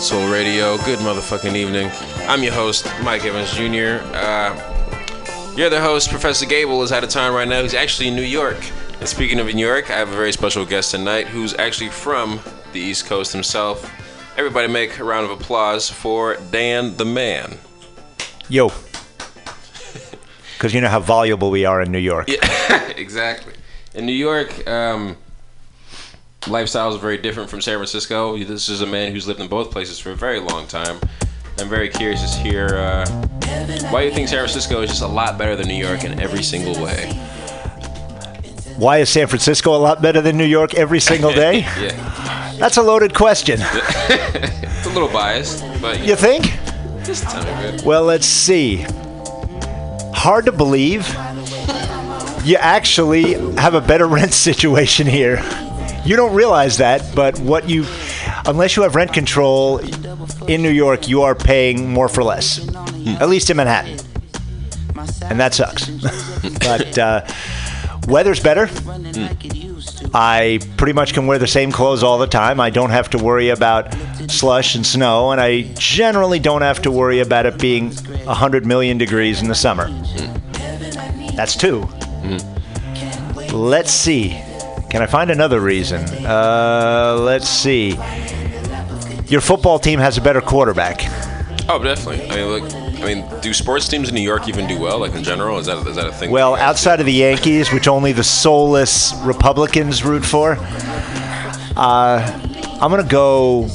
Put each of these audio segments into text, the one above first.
Old Soul Radio. Good motherfucking evening. I'm your host, Mike Evans Jr. Uh, you're the host. Professor Gable is out of town right now. He's actually in New York. And speaking of New York, I have a very special guest tonight who's actually from the East Coast himself. Everybody make a round of applause for Dan the Man. Yo. Because you know how voluble we are in New York. Yeah, exactly. In New York, um, lifestyle is very different from San Francisco. This is a man who's lived in both places for a very long time. I'm very curious to hear uh, why you think San Francisco is just a lot better than New York in every single way. Why is San Francisco a lot better than New York every single day? yeah, That's a loaded question. it's a little biased, but You think? just tell me good. Well, let's see. Hard to believe. You actually have a better rent situation here. You don't realize that, but what you, unless you have rent control in New York, you are paying more for less. At least in Manhattan. And that sucks. but uh, weather's better. I pretty much can wear the same clothes all the time. I don't have to worry about slush and snow, and I generally don't have to worry about it being 100 million degrees in the summer. That's 2 Let's see. Can I find another reason? Uh, let's see. Your football team has a better quarterback. Oh, definitely. I mean, look. I mean, do sports teams in New York even do well? Like in general, is that is that a thing? Well, that you guys outside of the Yankees, which only the soulless Republicans root for, uh, I'm gonna go.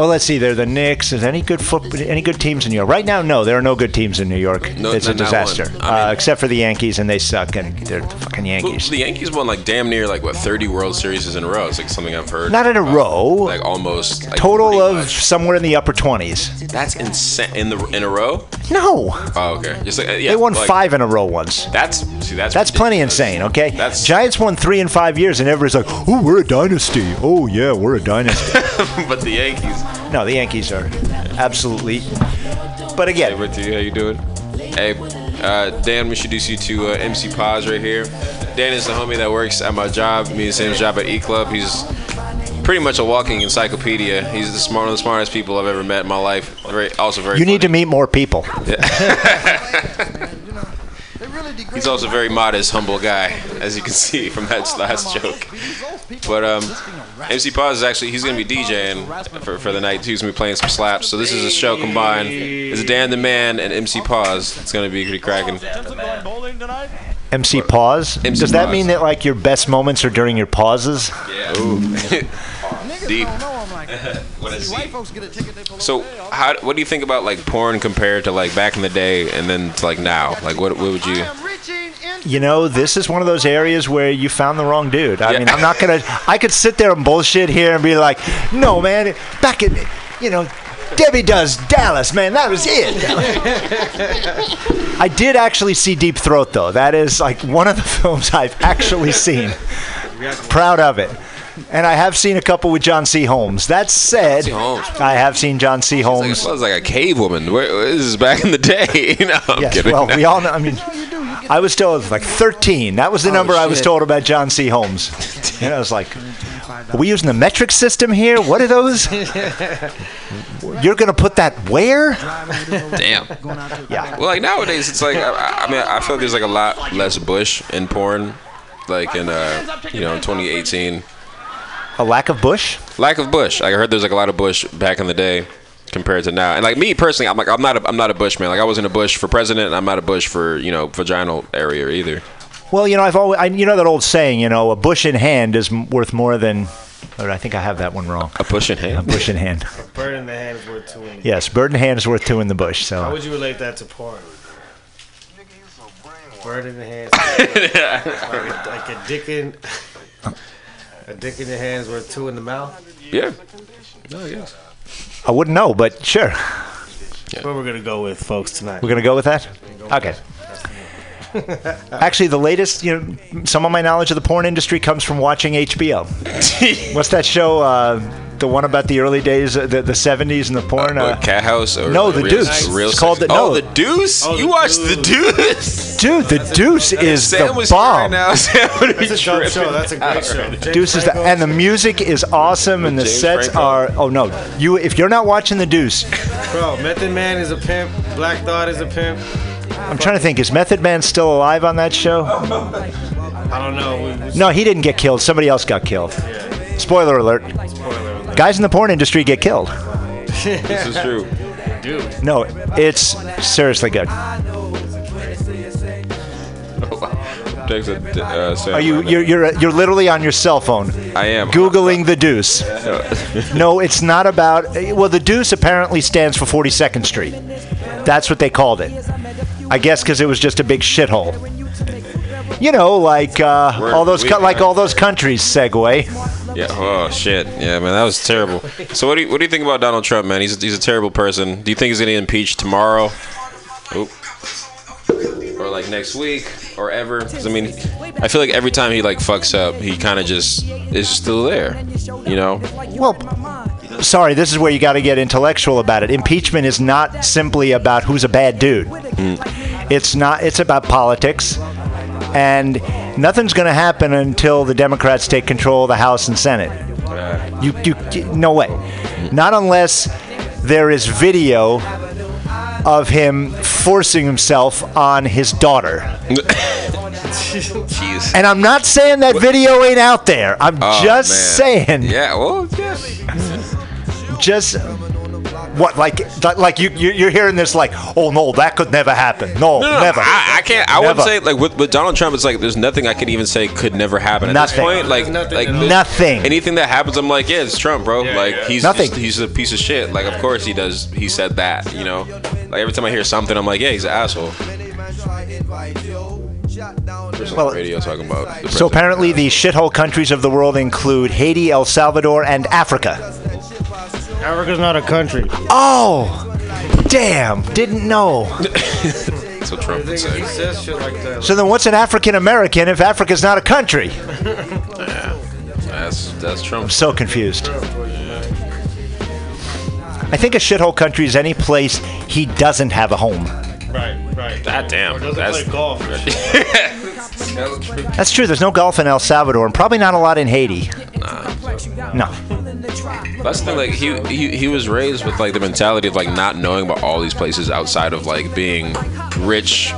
Oh, let's see. They're the Knicks. Is any good foot? Any good teams in New York? Right now, no. There are no good teams in New York. No, it's a disaster. I mean- uh, except for the Yankees, and they suck, and they're the fucking Yankees. the Yankees won like damn near like what 30 World Series in a row. It's like something I've heard. Not in a about. row. Like almost. Like Total of much. somewhere in the upper 20s. That's insane. In the in a row? No, Oh, okay. Just like, uh, yeah, they won like, five in a row once. That's see, that's That's plenty insane, okay? That's Giants won three in five years, and everybody's like, "Oh, we're a dynasty." Oh yeah, we're a dynasty. but the Yankees. No, the Yankees are absolutely. But again, Hey, Ricky, how you doing? Hey, uh, Dan, we introduce you to uh, MC Paz right here. Dan is the homie that works at my job, me and Sam's job at E Club. He's pretty much a walking encyclopedia. He's the smart, one of the smartest people I've ever met in my life. Very, also very. you need to meet more people. He's also a very modest, humble guy, as you can see from that last joke. But um, MC Paz is actually he's gonna be DJing for, for the night. He's gonna be playing some slaps. So this is a show combined. It's Dan the Man and MC Paz. It's gonna be pretty cracking. MC pause. MC Does that pause. mean that like your best moments are during your pauses? Yeah. Ooh. Deep. What is deep? So how what do you think about like porn compared to like back in the day and then to like now? Like what what would you? You know, this is one of those areas where you found the wrong dude. I Yeah. mean, I'm not gonna. I could sit there and bullshit here and be like, "No, man, back in, you know." Debbie does Dallas, man. That was it. I did actually see Deep Throat, though. That is like one of the films I've actually seen. Proud of it. And I have seen a couple with John C. Holmes. That said, Holmes. I have seen John C. Like, Holmes. I was like a cave woman. Where, this is back in the day. you know, I'm Yes, kidding. well, we all know. I mean, I was told like 13. That was the number I was told about John C. Holmes. And I was like, are we using the metric system here? What are those? You're going to put that where? Damn. Yeah. Well, like nowadays, it's like I, I mean, I feel like there's like a lot less Bush in porn, like in uh, you know, 2018. A lack of bush? Lack of Bush. Like, I heard there's like a lot of Bush back in the day compared to now. And like me personally, I'm like I'm not a, I'm not a Bush man. Like I wasn't a Bush for president, and I'm not a Bush for you know vaginal area either. Well, you know, I've always, I, you know that old saying, you know, a bush in hand is worth more than, or I think I have that one wrong. A Bush in hand. A bush in hand. A bird in the hand is worth two in. Yes, bird in hand is worth two in the bush. So How So would you relate that to porn? Bird in the hand, like, a, like a dick in a dick in your hands is worth two in the mouth. Yeah. Oh, no, yes. I wouldn't know, but sure. That's what we're gonna go with, folks, tonight. We're gonna go with that. Okay. Actually, the latest, you know, some of my knowledge of the porn industry comes from watching HBO. What's that show? Uh, the one about the early days, uh, the the '70s and the porn. Uh, What, Cat House or no, The real, Deuce. Real It's called sex- the- no. Oh, the Deuce. Oh, you The watched the Deuce. dude, the Deuce is Sam the was here right now. Sam would be That's a show. That's a great show. right now. James Deuce is the, and the music is awesome, and the James sets Franco. are. Oh no, you if you're not watching the Deuce, Bro, Method Man is a pimp. Black Thought is a pimp. I'm trying to think. Is Method Man still alive on that show? I don't know. We, we, No, he didn't get killed. Somebody else got killed. Spoiler alert: Spoiler alert. guys in the porn industry get killed. This is true. Dude. No, it's seriously good. Thanks, uh, Are you you're you're you're literally on your cell phone I am. googling the Deuce? No, it's not about. Well, the Deuce apparently stands for 42nd Street. That's what they called it. I guess because it was just a big shithole. You know, like uh, Word all those of the co- week, like all those countries. Segue. Yeah. Oh shit. Yeah, man, that was terrible. So what do you what do you think about Donald Trump, man? He's he's a terrible person. Do you think he's gonna get impeached tomorrow? Oop. Or like next week or ever? 'Cause, I mean, I feel like every time he like fucks up, he kind of just is still there. You know? Well, sorry, this is where you got to get intellectual about it. Impeachment is not simply about who's a bad dude. Mm. It's not. It's about politics, and nothing's going to happen until the Democrats take control of the House and Senate. You, you, no way. Not unless there is video of him forcing himself on his daughter. Jeez. And I'm not saying that video ain't out there. I'm Oh, just man. saying. Yeah. Well. Yeah. Just what like like- like you you- you're hearing this like oh no that could never happen no, No, no, never I, I can't. I wouldn't say like with, with Donald Trump. It's like there's nothing I could even say could never happen at Nothing. this point. Like There's nothing like at all. there's- Nothing. Anything that happens, I'm like, yeah, it's Trump, bro. Yeah, like yeah. he's Nothing. just- he's a piece of shit. Like of course he does. He said that. You know. Like every time I hear something, I'm like, yeah, he's an asshole. Well, radio talking about. So apparently the shithole countries of the world include Haiti, El Salvador, and Africa. Africa's not a country. Oh, damn! Didn't know. That's what Trump would say. says shit like that. So then, what's an African American if Africa's not a country? That's that's Trump. So confused. I think a shithole country is any place he doesn't have a home. Right, right. God damn. Or doesn't That's play golf. That's true. There's no golf in El Salvador, and probably not a lot in Haiti. No. That's the thing. Like he, he he was raised with like the mentality of like not knowing about all these places outside of like being rich.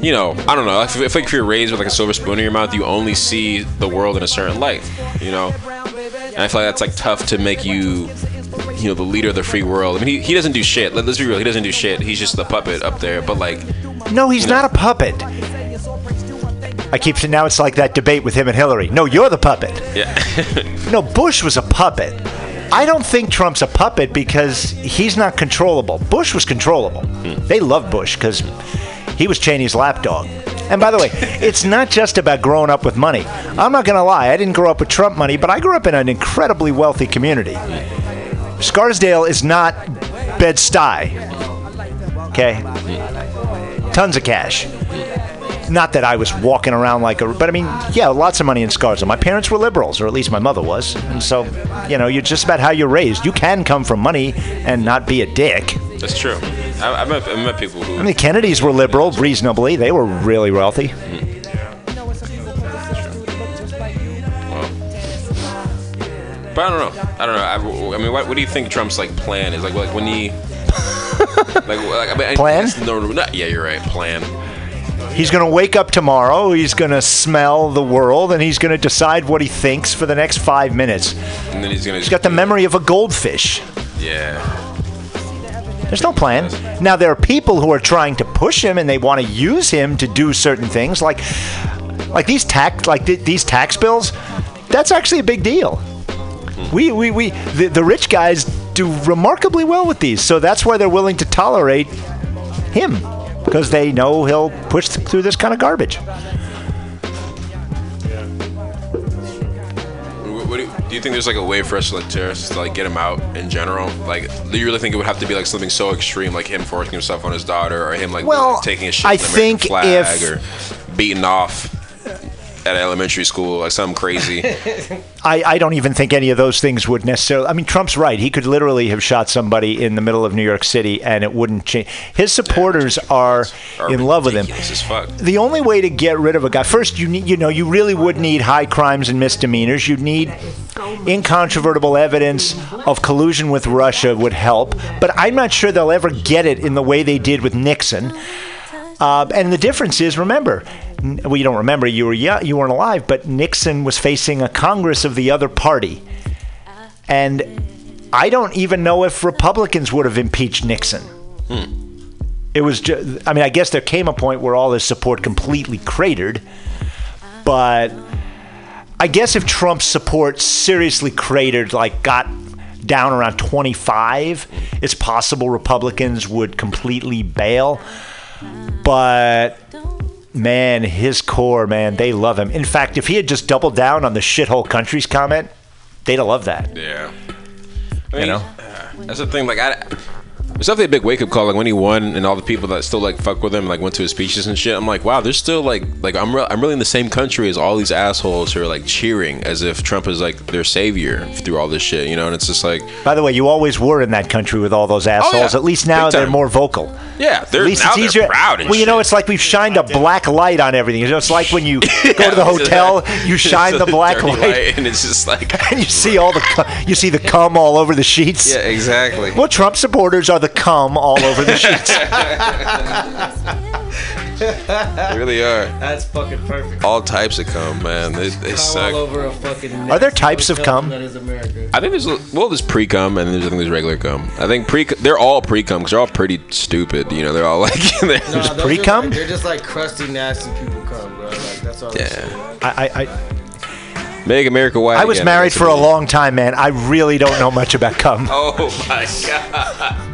You know, I don't know. I feel, I feel like if you're raised with like a silver spoon in your mouth, you only see the world in a certain light. You know, and I feel like that's like tough to make you, you know, the leader of the free world. I mean, he, he doesn't do shit. Let, let's be real. He doesn't do shit. He's just the puppet up there. But like, No, he's not a puppet. I keep saying now it's like that debate with him and Hillary. No, you're the puppet. yeah, No, Bush was a puppet. I don't think Trump's a puppet because he's not controllable. Bush was controllable. Hmm. They loved Bush because he was Cheney's lapdog. And by the way, it's not just about growing up with money. I'm not going to lie, I didn't grow up with Trump money, but I grew up in an incredibly wealthy community. Scarsdale is not Bed-Stuy. Okay? Hmm. Tons of cash. Not that I was walking around like a, but I mean, yeah, lots of money in Scarsdale. My parents were liberals, or at least my mother was, and so, you know, you're just about how you're raised. You can come from money and not be a dick. that's true. I, I met I met people who. I mean, the Kennedys were liberal, reasonably. They were really wealthy. But I don't know. I don't know. I, I mean, what, what do you think Trump's like plan is? Like, like when he, like, like I mean, Plan? No, no, not, yeah, you're right. Plan. He's going to wake up tomorrow. He's going to smell the world, and he's going to decide what he thinks for the next five minutes. And then he's gonna. He's got the memory of a goldfish. Yeah. There's no plan. Now there are people who are trying to push him, and they want to use him to do certain things, like like these tax like th- these tax bills. That's actually a big deal. Hmm. We we, we the, the rich guys do remarkably well with these, so that's why they're willing to tolerate him because they know he'll push through this kind of garbage. Do, you, do you think there's like a way for us to like, to, like get him out in general? Like, do you really think it would have to be like something so extreme, like him forcing himself on his daughter, or him like, Well, taking a shit I in the American think flag, if- or beating off at elementary school, like something crazy. I, I don't even think any of those things would necessarily. I mean, Trump's right. He could literally have shot somebody in the middle of New York City, and it wouldn't change. His supporters are Are in love with him. The only way to get rid of a guy, first, you need, you know, you really would need high crimes and misdemeanors. You'd need incontrovertible evidence of collusion with Russia would help, but I'm not sure they'll ever get it in the way they did with Nixon. Uh, and the difference is, remember, well, you don't remember, you were you weren't alive, but Nixon was facing a Congress of the other party, and I don't even know if Republicans would have impeached Nixon. It was, I mean, I guess there came a point where all his support completely cratered, but I guess if Trump's support seriously cratered, like got down around 25, it's possible Republicans would completely bail. But man, his core, man, they love him. In fact, if he had just doubled down on the shithole countries comment, they'd have loved that. Yeah. I mean, You know? uh, that's the thing. Like, I, it's definitely a big wake up call. Like when he won, and all the people that still like fuck with him, like went to his speeches and shit. I'm like, wow, there's still like, like I'm, re- I'm really in the same country as all these assholes who are like cheering as if Trump is like their savior through all this shit, you know? And it's just like, By the way, you always were in that country with all those oh, assholes. yeah. At least now they're more vocal. yeah, they're At least now it's easier. proud. Well, you know, shit. it's like we've shined a black light on everything. You know, it's like when you go to the hotel, you shine the black light, and it's just like, and you see all the you see the cum all over the sheets. yeah, exactly. Well, Trump supporters are the cum all over the sheets. They really are. That's fucking perfect. All types of cum, man. They, they Come suck. all over a fucking. Are there types of hotel cum? That is America. I think there's a- well, there's pre cum and there's I think there's regular cum. I think pre they're all pre cum because they're all pretty stupid. You know, they're all like they're Nah, just- pre-cum? Like, they're just like crusty, nasty people cum, bro. Like that's all. yeah. I, I, I, Make America white. I was again, married for a what long time, man. I really don't know much about cum. Oh my god.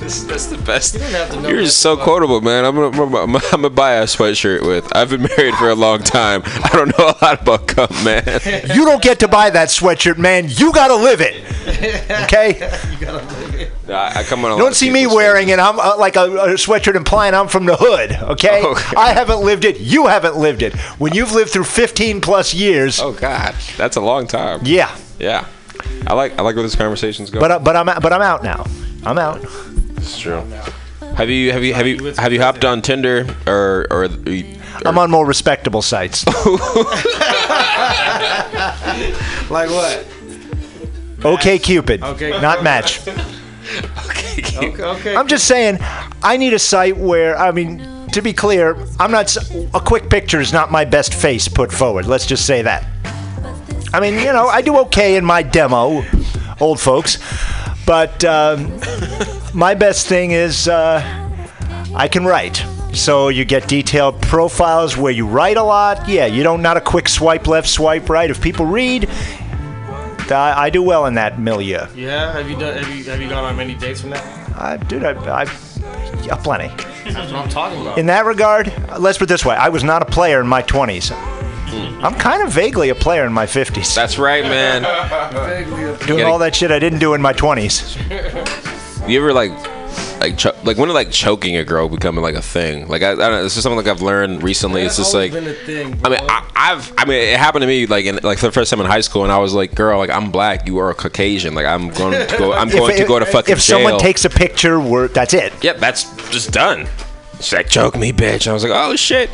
This, that's the best. don't have to know You're just so about- quotable, man. I'm gonna, I'm, gonna, I'm gonna buy a sweatshirt with. I've been married for a long time. I don't know a lot about cum, man. You don't get to buy that sweatshirt, man. You gotta live it. Okay? You gotta live it. I, I come on. A don't see me wearing it. I'm uh, like a, a sweatshirt implying I'm from the hood. Okay? Okay. I haven't lived it. You haven't lived it. When you've lived through 15 plus years, Oh god, that's a long time. yeah. Yeah. I like I like where this conversation's going. But uh, but I'm but I'm out now. I'm out. It's true. Have you have you have You you have you hopped on Tinder or or, or I'm on more respectable sites. Like what? Okay, Cupid. Okay. Not Match. Okay. Okay. I'm just saying, I need a site where I mean, to be clear, I'm not A quick picture is not my best face put forward. Let's just say that. I mean, you know, I do okay in my demo, old folks, but um, my best thing is uh, I can write. So you get detailed profiles where you write a lot. Yeah, you don't not a quick swipe left, swipe right. If people read, I, I do well in that milieu. Yeah. Have you done? Have you have you gone on many dates from that? I, dude, I, I, yeah, plenty. That's what I'm talking about. In that regard, let's put it this way: I was not a player in my 20s. Hmm. I'm kind of vaguely a player in my 50s. That's right, man. doing gotta- all that shit I didn't do in my 20s. You ever like like cho- like when did like choking a girl becoming like a thing? Like I, I don't know. This is something like I've learned recently. It's just like been a thing. I mean. I, I've, I mean, it happened to me like in like for the first time in high school, and I was like, "Girl, like I'm black, you are a Caucasian, like I'm going to go, I'm going to go to fucking if someone takes a picture, we're, that's it. yep, that's just done. She's like, "Choke me, bitch," and I was like, "Oh shit."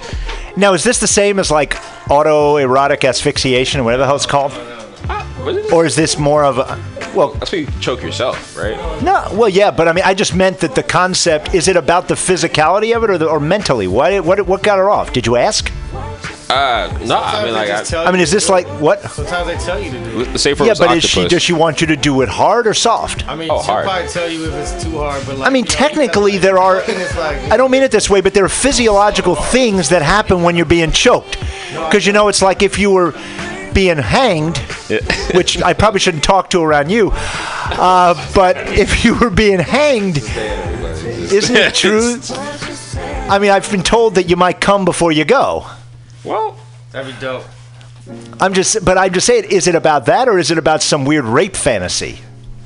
Now, is this the same as like autoerotic asphyxiation, or whatever the hell it's called? What is it? Or is this more of a. Well, That's when you choke yourself, right? no, well, yeah, but I mean, I just meant that the concept is it about the physicality of it or, the, or mentally? What, what, what got her off? Did you ask? Uh, no, I mean they like, just I, tell I mean, you is to this do like it. what? Sometimes they tell you to do. it. say for Yeah, it was but is she octopus. does she want you to do it hard or soft? I mean, Oh, she'll hard. probably tell you if it's too hard, but like. I mean, you know, technically, there are. fucking it's like- I don't mean it this way, but there are physiological things that happen when you're being choked. Because you know, it's like if you were being hanged, which I probably shouldn't talk to around you. Uh, but if you were being hanged, isn't it true? I mean, I've been told that you might come before you go. well, That'd be dope. I'm just, but I'm just saying, is it about that or is it about some weird rape fantasy?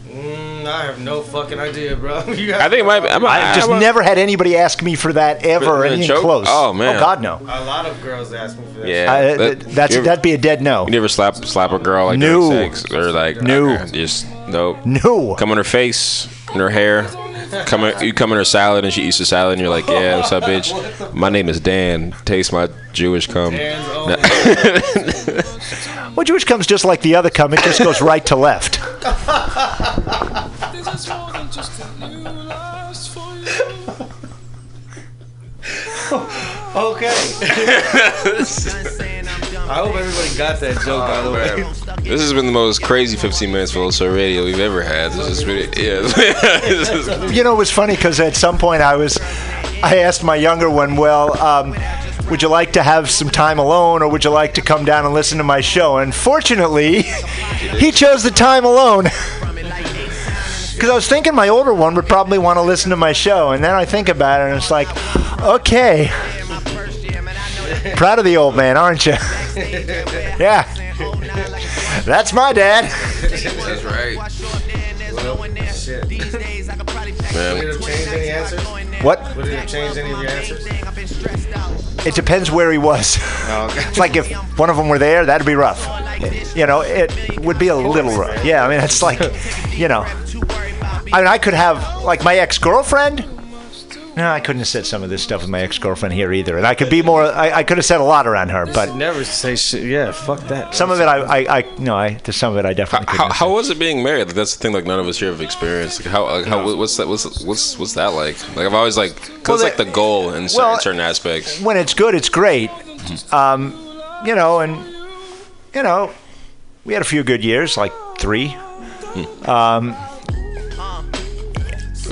Mm, Mm, I have no fucking idea, bro. You I think it might. Be, I'm, I've just I'm- never had anybody ask me for that ever, For or anything choke? close. Oh, man. Oh God, no. A lot of girls ask me for that. Yeah, I, that, that's ever, that'd be a dead no. You never slap slap a girl like No. during sex or like No. okay, just nope. No. Come on her face, in her hair. Come in, you come in her salad and she eats the salad and you're like, yeah, what's up, bitch? My name is Dan. Taste my Jewish cum. Hands. Well, Jewish comes just like the other cum. It just goes right to left. Okay. I hope everybody got that joke, by the way. This has been the most crazy 15 minutes for Soul Radio we've ever had. This is really, yeah. This is- You know, it was funny because at some point I was, I asked my younger one, well, um, would you like to have some time alone or would you like to come down and listen to my show? And fortunately, he chose the time alone. Because I was thinking my older one would probably want to listen to my show. And then I think about it and it's like, okay. Proud of the old man, aren't you? yeah. That's my dad. That's right. Shit. Would it Man. have changed any answers? What? Would it have changed any of your answers? It depends where he was. Oh, okay. It's like if one of them were there, that'd be rough. You know, it would be a little rough. Yeah, I mean, it's like, you know, I mean, I could have like my ex-girlfriend. No, I couldn't have said some of this stuff with my ex-girlfriend here either, and I could be more. I, I could have said a lot around her, but Never say shit. Yeah, fuck that. some of it, I, I, I no, I to some of it, I definitely couldn't. How, how was it being married? Like that's the thing. Like none of us here have experienced. Like how, like, how what's that? What's what's what's that like? Like I've always like, cause Well, it's like the- the goal in certain, well, certain aspects. when it's good, it's great. Um, you know, and you know, we had a few good years, like three. Um,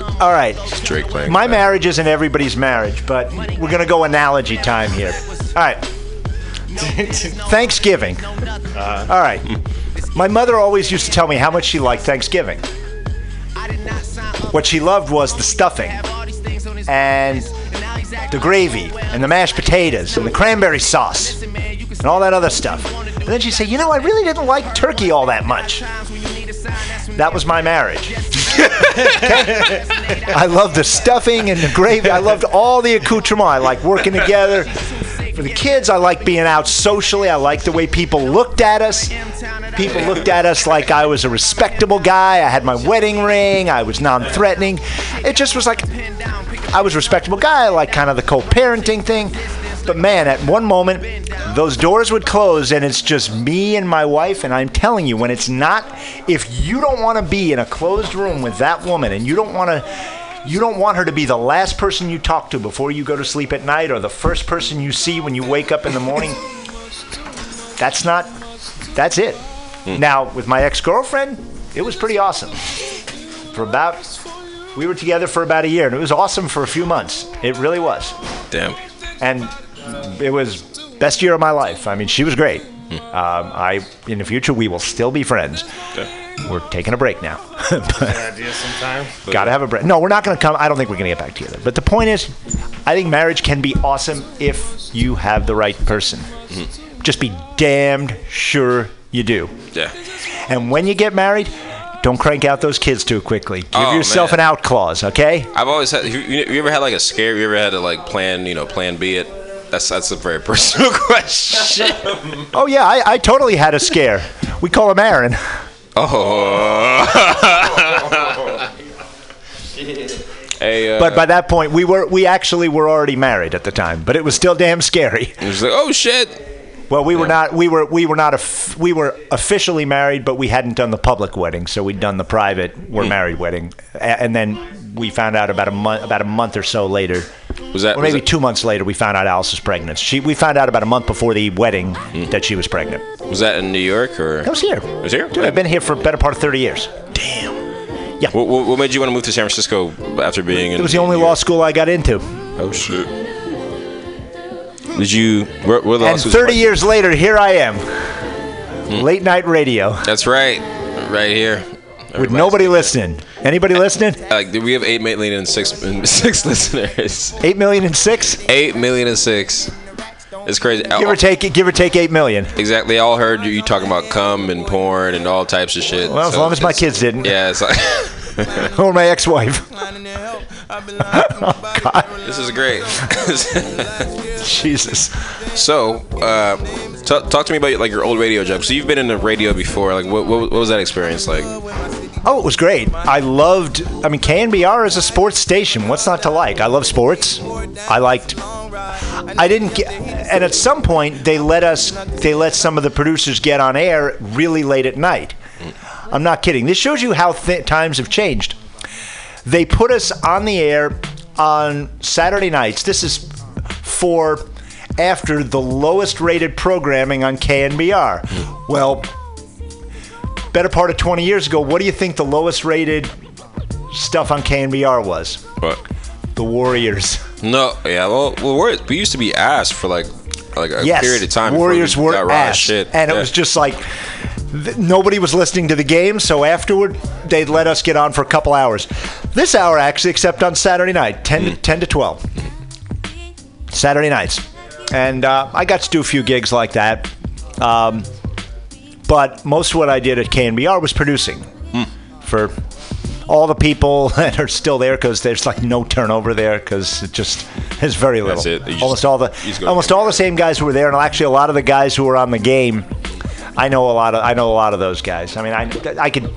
all right. Drake playing. My marriage isn't everybody's marriage, but we're gonna go analogy time here. All right. Thanksgiving. Uh, all right. My mother always used to tell me how much she liked Thanksgiving. What she loved was the stuffing and the gravy and the mashed potatoes and the cranberry sauce and all that other stuff. And then she'd say, You know, I really didn't like turkey all that much. That was my marriage. I loved the stuffing and the gravy. I loved all the accoutrement. I like working together. For the kids, I like being out socially. I like the way people looked at us. People looked at us like I was a respectable guy. I had my wedding ring. I was non threatening. It just was like I was a respectable guy. I like kind of the co parenting thing. But man, at one moment, those doors would close and it's just me and my wife. And I'm telling you, when it's not, if you don't want to be in a closed room with that woman and you don't want to. You don't want her to be the last person you talk to before you go to sleep at night or the first person you see when you wake up in the morning. That's not, that's it. Hmm. Now, with my ex girlfriend, it was pretty awesome. For about, we were together for about a year and it was awesome for a few months. It really was Damn. and it was best year of my life. I mean, she was great. Um, I in the future we will still be friends. We're taking a break now. but idea sometime. gotta have a break. No, we're not gonna come. I don't think we're gonna get back together. But the point is, I think marriage can be awesome if you have the right person. Just be damned sure you do. Yeah. And when you get married, don't crank out those kids too quickly. Give Oh, yourself man. an out clause, okay? I've always had. You, you you ever had like a scare? You ever had to like plan? You know, plan B it. That's that's a very personal question. Oh yeah, I, I totally had a scare. We call him Aaron. Oh. hey, uh, But by that point, we were we actually were already married at the time, but it was still damn scary. it was like, oh shit. Well, we were not we were we were not a we were officially married, but we hadn't done the public wedding, so we'd done the private we're Hmm. married wedding, A- and then we found out about a month about a month or so later, Was that? or maybe it- two months later, we found out Alice was pregnant. She we found out about a month before the wedding Hmm. that she was pregnant. Was that in New York or? I was here. It was here. Dude, I've been here for a better part of thirty years. What, what, what made you want to move to San Francisco after being in? It was the only New law York? school I got into. Oh shit. Did you? Where, where the And 30 years later, here I am. Hmm. Late night radio That's right. Right here. with nobody listening. Anybody listening? Uh, like we have eight million and six and six listeners. Eight million and six. Eight million and six. It's crazy. Give or take give or take 8 million. Exactly. They all heard you talking about cum and porn and all types of shit. Well, as So long as my kids didn't. Yeah, it's like or my ex-wife. This is great. Jesus. so, uh, t- talk to me about like your old radio job. So you've been in the radio before. Like, what, what, what was that experience like? Oh, it was great. I loved. I mean, KNBR is a sports station. What's not to like? I love sports. I liked. I didn't get. And at some point, they let us. They let some of the producers get on air really late at night. I'm not kidding. This shows you how th- times have changed. They put us on the air on Saturday nights. This is for after the lowest rated programming on KNBR. Well, better part of 20 years ago, what do you think the lowest rated stuff on KNBR was? What? The Warriors. No, yeah. Well, well we're, used to be asked for like like a yes, period of time. before Warriors we were got shit. and it was just like th- nobody was listening to the game. So afterward, they'd let us get on for a couple hours. This hour actually, except on Saturday night, 10 Mm. to 10 to 12. Saturday nights, and uh, I got to do a few gigs like that. Um, but most of what I did at KNBR was producing Hmm. for all the people that are still there because there's like no turnover there because it just there's very little. That's it. You just- almost all the you just go almost all the same guys who were there, and actually a lot of the guys who were on the game. I know a lot of I know a lot of those guys. I mean, I I could.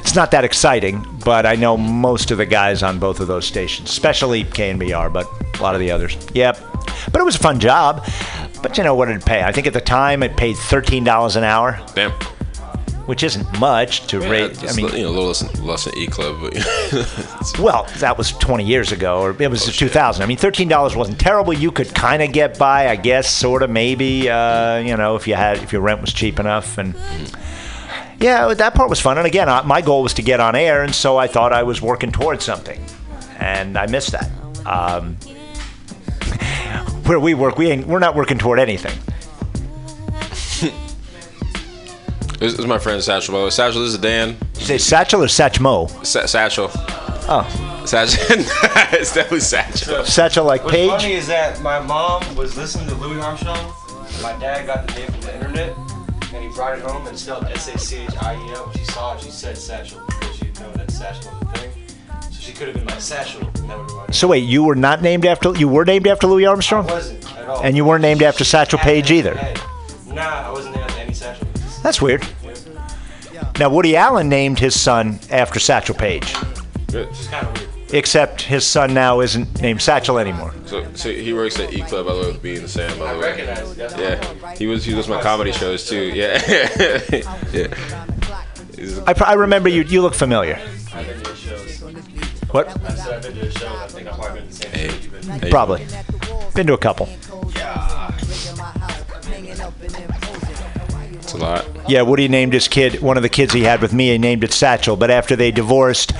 It's not that exciting, but I know most of the guys on both of those stations, especially KNBR, but a lot of the others. Yep. But it was a fun job. But you know what did it pay? I think at the time it paid thirteen dollars an hour, Damn. Which isn't much to Yeah, rate. I mean, you know, a little less than, less than E Club, but Well, that was 20 years ago, or it was 2000. I mean, $13 wasn't terrible. You could kind of get by, I guess, sort of, maybe. Uh, you know, if you had, if your rent was cheap enough, and yeah, that part was fun. And again, I, my goal was to get on air, and so I thought I was working towards something, and I missed that. Um, where we work, we ain't, we're not working toward anything. This is my friend Satchel. by the way. Satchel, this is Dan. You say Satchel or Satchmo? Sa- Satchel. Oh, Satchel. it's definitely Satchel. Satchel like What's Paige. funny is that my mom was listening to Louis Armstrong. And my dad got the name from the internet, and he brought it home and spelled S A C H I E L. When she saw it, she said satchel because she didn't know that satchel was a thing. So she could have been like satchel, and that would have been So wait, you were not named after you were named after Louis I Armstrong, wasn't at all. and you weren't named after Satchel Paige either. Nah, I wasn't named after any satchel. That's weird. Now, Woody Allen named his son after Satchel Paige, It's kind of weird. except his son now isn't named Satchel anymore. So, so he works at E Club, by the way, with being the same, by the way. recognize it. That's Yeah, he was he was my comedy shows too. Yeah, yeah. I, pr- I remember you. You look familiar. I've been to his shows. What? I said I've been to his shows. I think I've probably been to the same Hey. shows you've been. Hey. Probably. Been to a couple. A lot. Yeah, Woody named his kid. One of the kids he had with me, he named it Satchel. But after they divorced,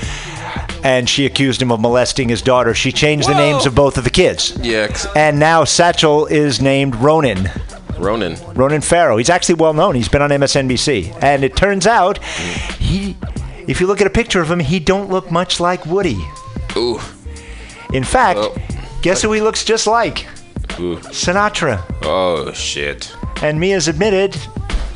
and she accused him of molesting his daughter, she changed the names of both of the kids. Yeah, And now Satchel is named Ronan. Ronan. Ronan Farrow. He's actually well known. He's been on MSNBC. And it turns out, he, if you look at a picture of him, he don't look much like Woody. Ooh, In fact, Oh. guess who he looks just like? ooh. Sinatra. Oh shit. And Mia's admitted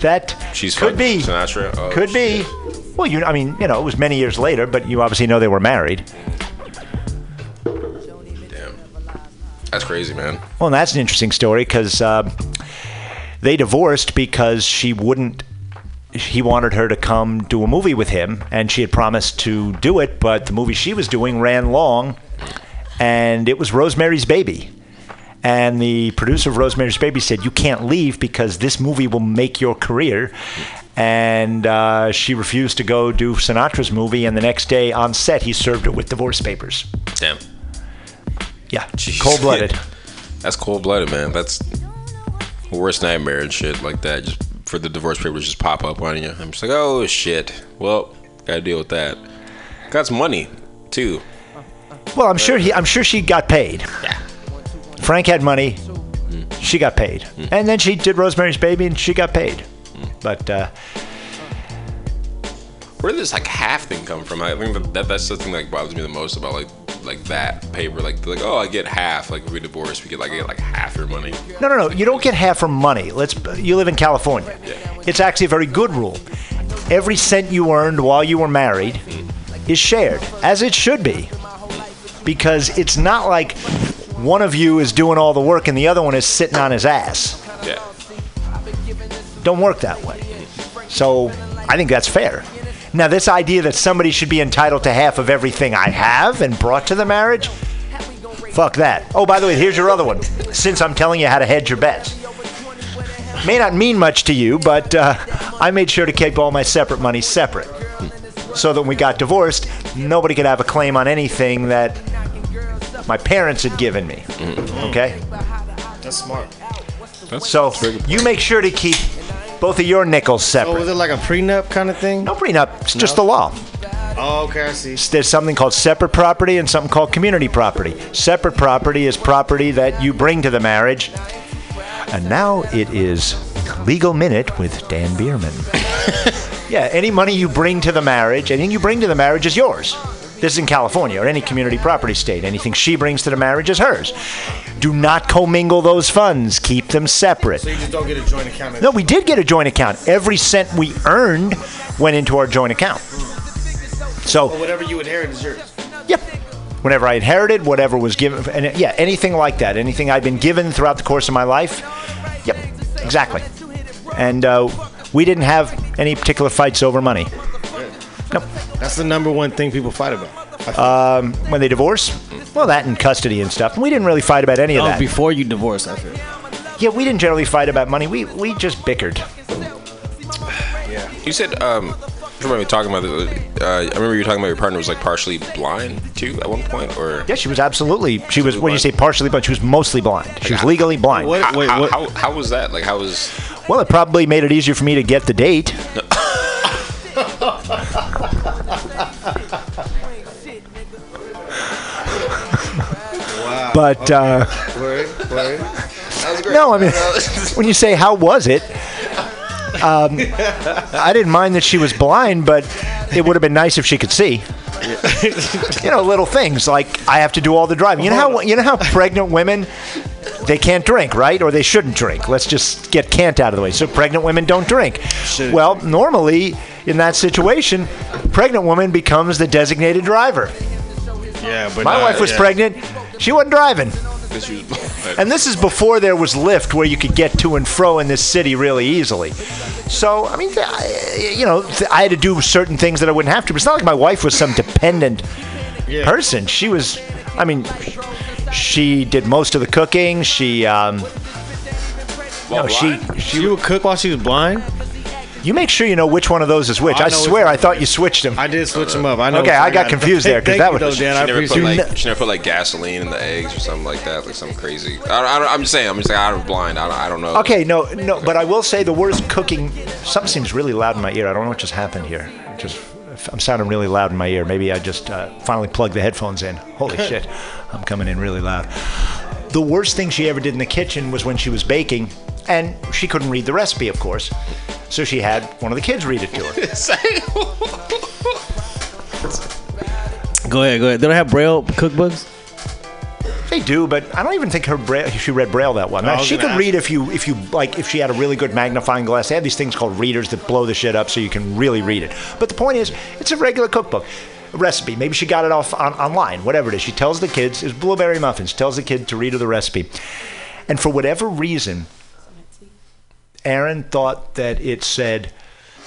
that She's could be. Sinatra. Oh, could be. shit. Well, you. I mean, you know, it was many years later, but you obviously know they were married. Damn. That's crazy, man. Well, and that's an interesting story because uh, they divorced because she wouldn't. He wanted her to come do a movie with him, and she had promised to do it, but the movie she was doing ran long, and it was Rosemary's Baby. And the producer of Rosemary's Baby said, You can't leave because this movie will make your career. And uh, she refused to go do Sinatra's movie, and the next day on set, he served her with divorce papers. Damn. Yeah, cold blooded. That's cold blooded, man. That's worst nightmare and shit like that. Just for the divorce papers just pop up on you. I'm just like, oh shit. Well, gotta deal with that. Got some money too. Well, I'm sure he. I'm sure she got paid. Frank had money. She got paid, hmm. and then she did Rosemary's Baby, and she got paid. Hmm. But uh, Where did this like half thing come from? I think that, that that's the thing that like, bothers me the most about like like that paper. Like like oh, I get half. Like if we divorce, we get like I get like half your money. no, no, no. You don't get half from money. Let's. You live in California. Yeah. It's actually a very good rule. Every cent you earned while you were married, hmm. is shared, as it should be. Because it's not like one of you is doing all the work and the other one is sitting on his ass. Yeah. Don't work that way. So I think that's fair. Now, this idea that somebody should be entitled to half of everything I have and brought to the marriage, fuck that. Oh, by the way, here's your other one. Since I'm telling you how to hedge your bets. May not mean much to you, but uh, I made sure to keep all my separate money separate. So that when we got divorced, nobody could have a claim on anything that my parents had given me. Okay? That's smart. So you make sure to keep both of your nickels So separate. was it like a prenup kind of thing? No prenup. It's just the law. Oh, okay, I see. There's something called separate property and something called community property. Separate property is property that you bring to the marriage. And now it is Legal Minute with Dan Bierman. yeah, any money you bring to the marriage, anything you bring to the marriage is yours. This is in California or any community property state. Anything she brings to the marriage is hers. Do not commingle those funds. Keep them separate. So you just don't get a joint account. No, we did get a joint account. Every cent we earned went into our joint account. So, Whatever you inherit is yours. yep. Whenever I inherited, whatever was given, and yeah, anything like that, anything I've been given throughout the course of my life, yep, exactly. And uh, we didn't have any particular fights over money. Nope. That's the number one thing people fight about. When they divorce, well, that and custody and stuff. We didn't really fight about any of Oh, that. before you divorce, I feel. yeah, we didn't generally fight about money. We we just bickered. Yeah. You said um, I remember talking about the. Uh, I remember you were talking about your partner was like partially blind too at one point, or Yeah, she was absolutely. She was. When you say partially blind, she was mostly blind. She was legally blind. What? how, Wait, how, what? how, how was that? Like, how was? Well, it probably made it easier for me to get the date. But uh, Word, word. That was great. no, I mean, when you say how was it, um, I didn't mind that she was blind, but it would have been nice if she could see. you know, little things like I have to do all the driving. You know how you know how pregnant women they can't drink, right? Or they shouldn't drink. Let's just get can't out of the way. So pregnant women don't drink. Shouldn't well, normally in that situation, pregnant woman becomes the designated driver. Yeah, but My wife was yeah. pregnant. She wasn't driving. Because you was- And this is before there was Lyft where you could get to and fro in this city really easily. So, I mean, I, you know, I had to do certain things that I wouldn't have to. But it's not like my wife was some dependent Yeah. person. She was, I mean, she did most of the cooking. She, um, Well, no, she, blind? She would cook while she was blind. You make sure you know which one of those is which. I I, swear, I thought you switched them. I did switch them up. I know. Okay, I got confused there because that you, was- though, Dan. I She never put like it. she never put like gasoline in the eggs or something like that, like something crazy. I, I, I'm just saying. I'm just like I'm blind. I don't, I don't know. Okay, no, no, but I will say the worst cooking. Something seems really loud in my ear. I don't know what just happened here. Just, I'm sounding really loud in my ear. Maybe I just uh, finally plugged the headphones in. Holy shit, I'm coming in really loud. The worst thing she ever did in the kitchen was when she was baking, and she couldn't read the recipe, of course. So she had one of the kids read it to her. Go ahead, go ahead. They don't have braille cookbooks. They do, but I don't even think her Braille, she read Braille that well. I Now, she could ask read if you if you like if she had a really good magnifying glass. They have these things called readers that blow the shit up so you can really read it. But the point is, it's a regular cookbook. Recipe. Maybe she got it off on, online, whatever it is. She tells the kids, it's blueberry muffins, tells the kid to read her the recipe. And for whatever reason, Aaron thought that it said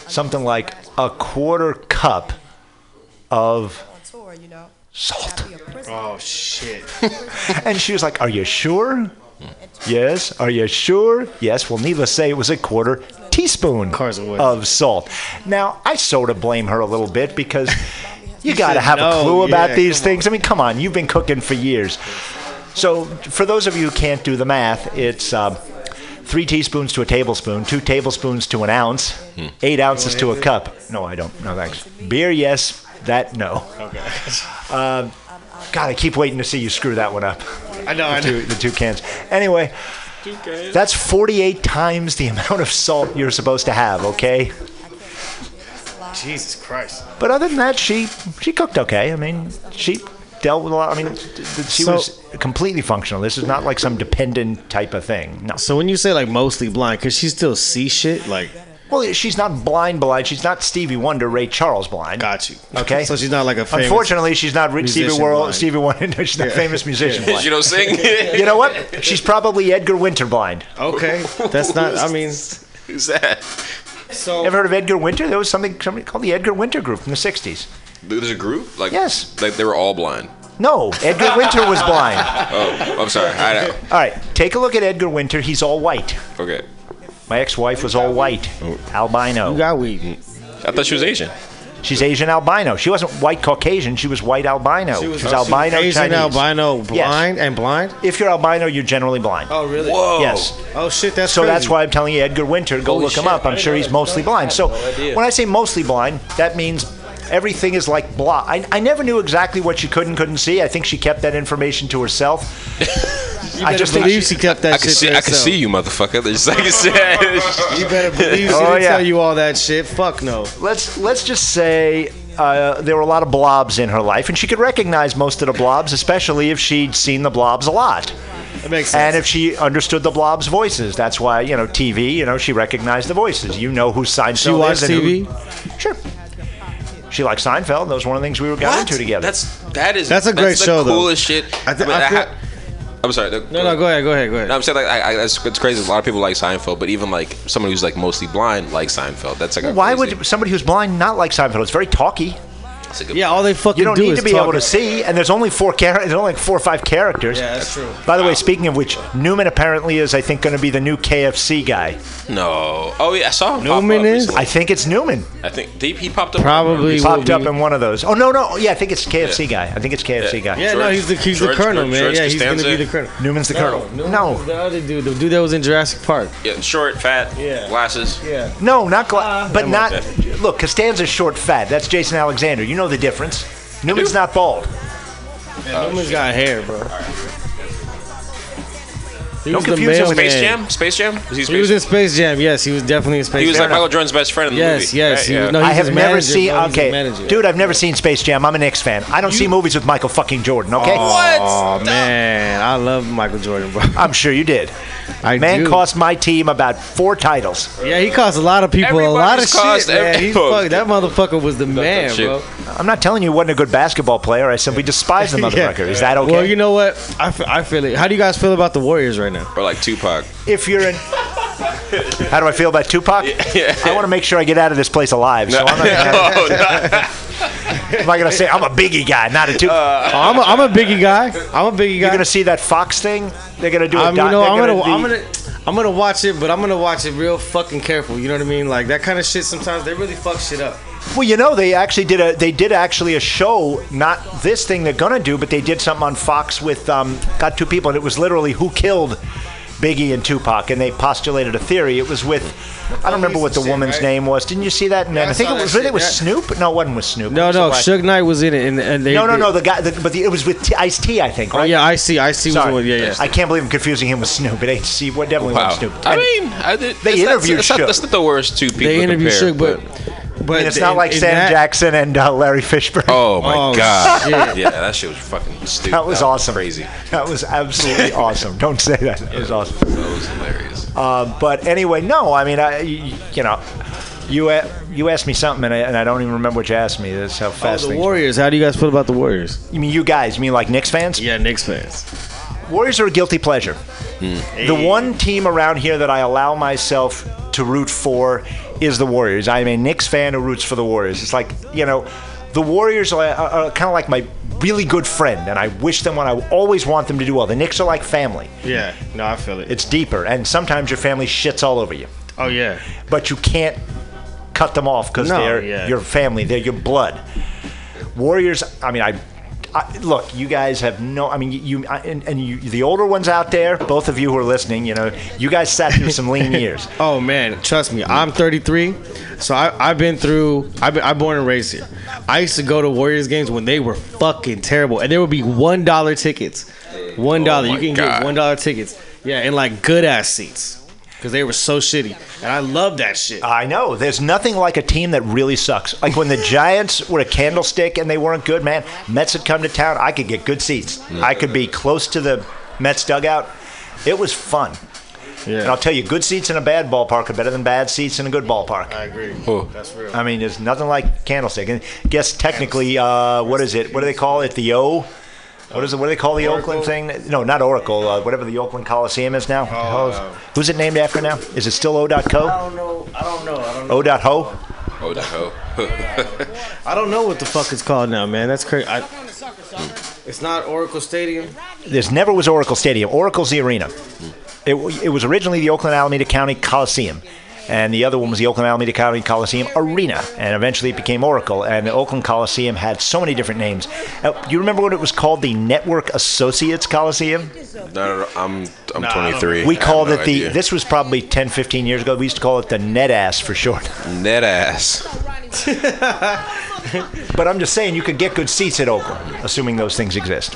something like a quarter cup of tour, you know. salt. Be a prisoner. Oh shit. And she was like, Are you sure? Yes. Are you sure? Yes. Well, needless to say, it was a quarter teaspoon course it was. of salt. Now, I sort of blame her a little bit because you got to have a clue about yeah, these things. I mean, come on, you've been cooking for years. So, for those of you who can't do the math, it's um, three teaspoons to a tablespoon, two tablespoons to an ounce, hmm. eight ounces to a cup. No, I don't. No, thanks. Beer, yes. That, no. Okay. Um, God, I keep waiting to see you screw that one up I know. I the two, know. the two cans. Anyway, that's 48 times the amount of salt you're supposed to have, okay? Jesus Christ. But other than that, she she cooked okay. I mean, she dealt with a lot. I mean, th- th- she So- was completely functional. This is not like some dependent type of thing. No. So when you say like mostly blind, because she still see shit? Like, Well, she's not blind, blind. She's not Stevie Wonder, Ray Charles blind. Got you. Okay. So she's not like a famous. Unfortunately, she's not Rick Stevie musician World. blind. Stevie Wonder. She's not a famous musician. blind. you don't sing. You know what? She's probably Edgar Winter blind. Okay. That's not. I mean. Who's that? So. You ever heard of Edgar Winter? There was something somebody called the Edgar Winter Group from the '60s. There's a group like Yes. like they were all blind. No, Edgar Winter was blind. Oh, I'm sorry. I know. All right, take a look at Edgar Winter. He's all white. Okay, My ex-wife was all white, oh. albino. You albino. got weed. I thought she was Asian. She's Asian albino. She wasn't white Caucasian. She was white albino. She was, albino Asian Chinese. albino, Yes. blind and blind. If you're albino, you're generally blind. Oh really? Whoa. Yes. Oh shit, that's crazy. So crazy. that's why I'm telling you, Edgar Winter, go Holy look him shit, up. I'm I sure didn't he's know mostly that. blind. So no idea. when I say mostly blind, that means everything is like blah. I, I never knew exactly what she could and couldn't see. I think she kept that information to herself. You I just believe she- she kept that I can shit see. to I can see you, motherfucker. Just like you said. You better believe she Oh, didn't yeah. tell you all that shit. Fuck no. Let's let's just say uh, there were a lot of blobs in her life, and she could recognize most of the blobs, especially if she'd seen the blobs a lot. It makes sense. And if she understood the blobs' voices, that's why you know TV. You know she recognized the voices. You know who Seinfeld she watched is. and who- TV. Sure. She liked Seinfeld. That was one of the things we were got into together. That's that is That's a great the show, though. Coolest shit. I thi- mean, I feel- ha- I'm sorry. No, no, go ahead, go ahead, go ahead. No, I'm saying like I, I, that's it's crazy. A lot of people like Seinfeld, but even like someone who's like mostly blind likes Seinfeld. That's like a Why crazy- would somebody who's blind not like Seinfeld? It's very talky. That's a good yeah, all they fucking You don't do need is to be able to see, and there's only four char- There's only like four or five characters. Yeah, that's true. By the way, um, speaking of which, Newman apparently is, I think, going to be the new KFC guy. No. Oh yeah, I saw him. Newman pop up is? recently. I think it's Newman. I think he, he popped up. Probably He popped up be. in one of those. Oh no, no, yeah, I think it's KFC guy. I think it's KFC Yeah. guy. Yeah, no, he's the he's George- the colonel, George- man. George yeah, he's gonna be the colonel. Newman's the colonel. No, No, the other dude, the dude that was in Jurassic Park. Yeah, short, fat, Yeah. glasses. Yeah. no, not gla- uh, but not. okay. Look, Costanza's short, fat. That's Jason Alexander. You know the difference. Newman's not bald. Yeah, Newman's got hair, bro. He Don't was the confuse him with Space. Jam. Space Jam. Was he Space? He was in Space Jam. Yes, he was definitely in Space Jam. he was Jam. like Michael Jordan's best friend in the Yes, movie. yes, right? Yeah. no, I have his never manager, seen. bro. He's Okay, manager. dude, I've never seen Space Jam. I'm a Knicks fan. I don't see movies with Michael fucking Jordan. Okay, What? Oh man, I love Michael Jordan, bro. I'm sure you did. I Man do. cost my team about four titles. Yeah, he cost a lot of people a lot of cost shit, man. every- He fuck, that motherfucker was the man, bro. I'm not telling you he wasn't a good basketball player. I simply despise the motherfucker. Is that okay? Well, you know what? I feel it. How do you guys feel about the Warriors right now? Or like Tupac. if you're in. How do I feel about Tupac? Yeah. I want to make sure I get out of this place alive. So I'm not, oh, no. am I going to say I'm a Biggie guy, not a Tupac? Oh, I'm a, I'm a biggie guy. I'm a biggie guy. You're going to see that Fox thing? They're going to do a I'm, doc- you know, I'm gonna, be- I'm gonna, I'm gonna watch it, but I'm gonna watch it real fucking careful. You know what I mean? Like that kind of shit. Sometimes they really fuck shit up. Well, you know, they actually did a they did actually a show, not this thing they're gonna do, but they did something on Fox with um, got two people, and it was literally who killed Biggie and Tupac, and they postulated a theory. It was with I don't remember what the woman's right? name was. Didn't you see that? And Yeah, I I think it was really it was yeah. Snoop. No, it wasn't with Snoop. No, no, the black- Suge Knight was in it, and, and they. No, no, they- no. The guy, the, but the, it was with Ice T, I think. Oh yeah, I see. I see. Was the Sorry. one. Yeah, yeah. I can't believe I'm confusing him with Snoop. It ain't see what definitely Wow. wasn't Snoop. I And- mean, I did, They interviewed that's not, Suge. that's not the worst two people. they interviewed Suge, but but and it's not like in Sam that- Jackson and uh, Larry Fishburne. Oh my Oh, god! shit. Yeah, that shit was fucking stupid. that was awesome. Crazy. That was absolutely awesome. Don't say that. That was awesome. That was hilarious. Uh, but anyway, no. I mean, I, you, you know, you you asked me something, and I, and I don't even remember what you asked me. That's how Oh, fast the things. Warriors. How do you guys feel about the Warriors? You mean you guys? You mean like Knicks fans? Yeah, Knicks fans. Warriors are a guilty pleasure. The one team around here that I allow myself to root for is the Warriors. I'm a Knicks fan who roots for the Warriors. It's like, you know, the Warriors are, are, are kind of like my really good friend, and I wish them what I always want them to do well. The Knicks are like family. Yeah, no, I feel it. It's deeper, and sometimes your family shits all over you, oh yeah, but you can't cut them off because No, they're yeah. your family, they're your blood. Warriors, I mean, I, I look, you guys have no. I mean, you, you I- and, and you, the older ones out there, both of you who are listening, you know, you guys sat through some lean years. Oh man, trust me, I'm 33, so I, I've been through. I've been, I'm born and raised here. I used to go to Warriors games when they were fucking terrible, and there would be one dollar tickets. One oh dollar, you can God. get one dollar tickets. Yeah, and like good ass seats, because they were so shitty, and I love that shit. I know. There's nothing like a team that really sucks. Like when the Giants were a candlestick and they weren't good, man. Mets had come to town. I could get good seats. I could be close to the Mets dugout. It was fun. Yeah. And I'll tell you, good seats in a bad ballpark are better than bad seats in a good ballpark. I agree. Oh. That's real. I mean, there's nothing like Candlestick. And guess technically, uh, what is it? What do they call it? The O? What is it? What do they call the Oakland thing? No, not Oracle. Uh, whatever the Oakland Coliseum is now. uh, Who's it named after now? Is it still O.co? don't know. I don't know. I don't know. O.ho? Oh, the hoe. I don't know what the fuck it's called now, man. That's crazy. I, it's not Oracle Stadium. This never was Oracle Stadium. Oracle's the arena. It, it was originally the Oakland Alameda County Coliseum. And the other one was the Oakland Alameda County Coliseum Arena. And eventually it became Oracle. And the Oakland Coliseum had so many different names. Uh, you remember what it was called? The Network Associates Coliseum? No, no, no, I'm I'm Nah, 23. We called no it the, idea. this was probably 10, 15 years ago. We used to call it the NetAss for short. net ass. But I'm just saying, you could get good seats at Oakland, assuming those things exist.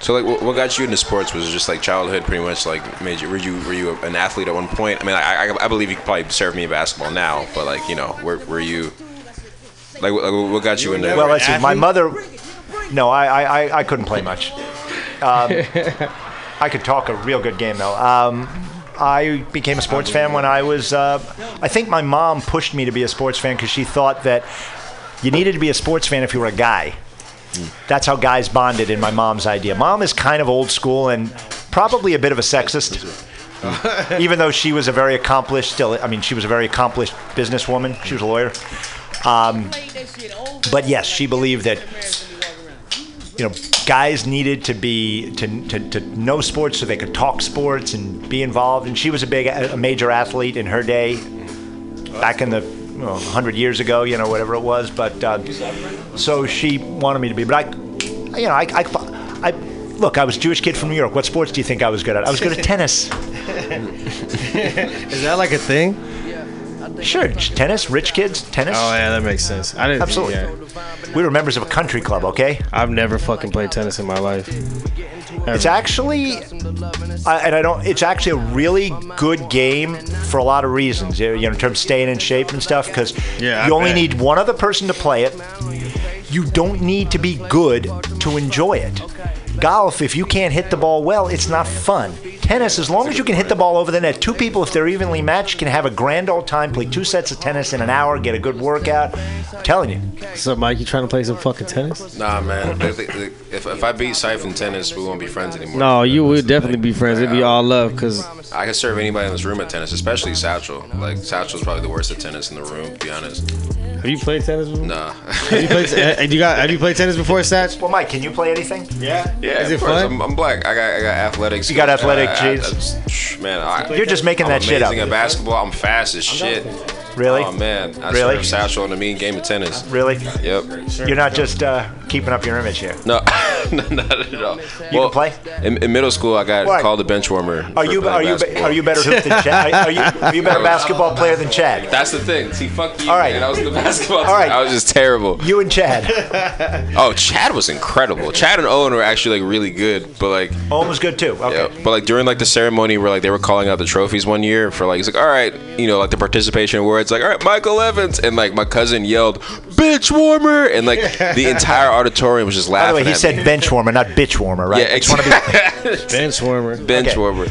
So like, what, what got you into sports? Was just like childhood, pretty much? Like, made you were you were you an athlete at one point? I mean, I I, I believe you could probably serve me in basketball now, but like, you know, were were you like what, like, what got you into? Well, let's see. My mother. No, I, I, I, I couldn't play much. Um, I could talk a real good game though. Um, I became a sports fan when I was. Uh, I think my mom pushed me to be a sports fan because she thought that you needed to be a sports fan if you were a guy. That's how guys bonded in my mom's idea. Mom is kind of old school and probably a bit of a sexist. Even though she was a very accomplished, still, I mean, she was a very accomplished businesswoman. She was a lawyer. Um, but yes, she believed that you know guys needed to be to, to, to know sports so they could talk sports and be involved. And she was a big a major athlete in her day, back in the know, 100 years ago, you know whatever it was. But uh, so she wanted me to be. But I, you know, I, I, I look. I was a Jewish kid from New York. What sports do you think I was good at? I was good at tennis. Is that like a thing? Sure, tennis. Rich kids, tennis. Oh yeah, that makes sense. I didn't. Absolutely. Yeah. We were members of a country club. Okay. I've never fucking played tennis in my life. It's actually, I and I don't. It's actually a really good game for a lot of reasons. You know, in terms of staying in shape and stuff. Because Yeah, I you only bet. need one other person to play it. You don't need to be good to enjoy it. Golf, if you can't hit the ball well, it's not fun. Tennis, as long as you can hit the ball over the net, two people, if they're evenly matched, can have a grand old time, play two sets of tennis in an hour, get a good workout. I'm telling you. What's up, Mike? You trying to play some fucking tennis? Nah, man. If, if I beat Siphon tennis, we won't be friends anymore. No, you would definitely be friends. It'd be all love, cause I can serve anybody in this room at tennis, especially Satchel. Like Satchel's probably the worst at tennis in the room, to be honest. have you played tennis before? Nah. Have you played? uh, you got? Have you played tennis before, Satch? Well, Mike, can you play anything? Yeah. Yeah, Is of it course. fun? I'm, I'm black. I got I got athletics. You got athletic I- I- genes? Man, I, You're just making I'm that shit up. amazing at basketball. I'm fast as shit. Really? Oh man, I Really? serve Satchel in a mean game of tennis. Really? Yep. You're not just uh, keeping up your image here. No, no, not at all. You can play? In, in middle school, I got What? called a bench warmer. Are you are you basketball. are you better hoop than Chad? Are you are you better basketball player than Chad? That's the thing. See, fuck you. All right, man. I was the basketball. All right, I was just terrible. You and Chad. Oh, Chad was incredible. Chad and Owen were actually like really good, but like Owen was good too. Okay. Yeah, but like during like the ceremony where like they were calling out the trophies one year for like it's like all right, you know, like the participation awards, like all right, Michael Evans, and like my cousin yelled "bitch warmer," and like the entire auditorium was just laughing. By the way, he at said me. bench warmer, not bitch warmer, right? yeah, I be- exactly. Bench warmer. bench Okay. warmer.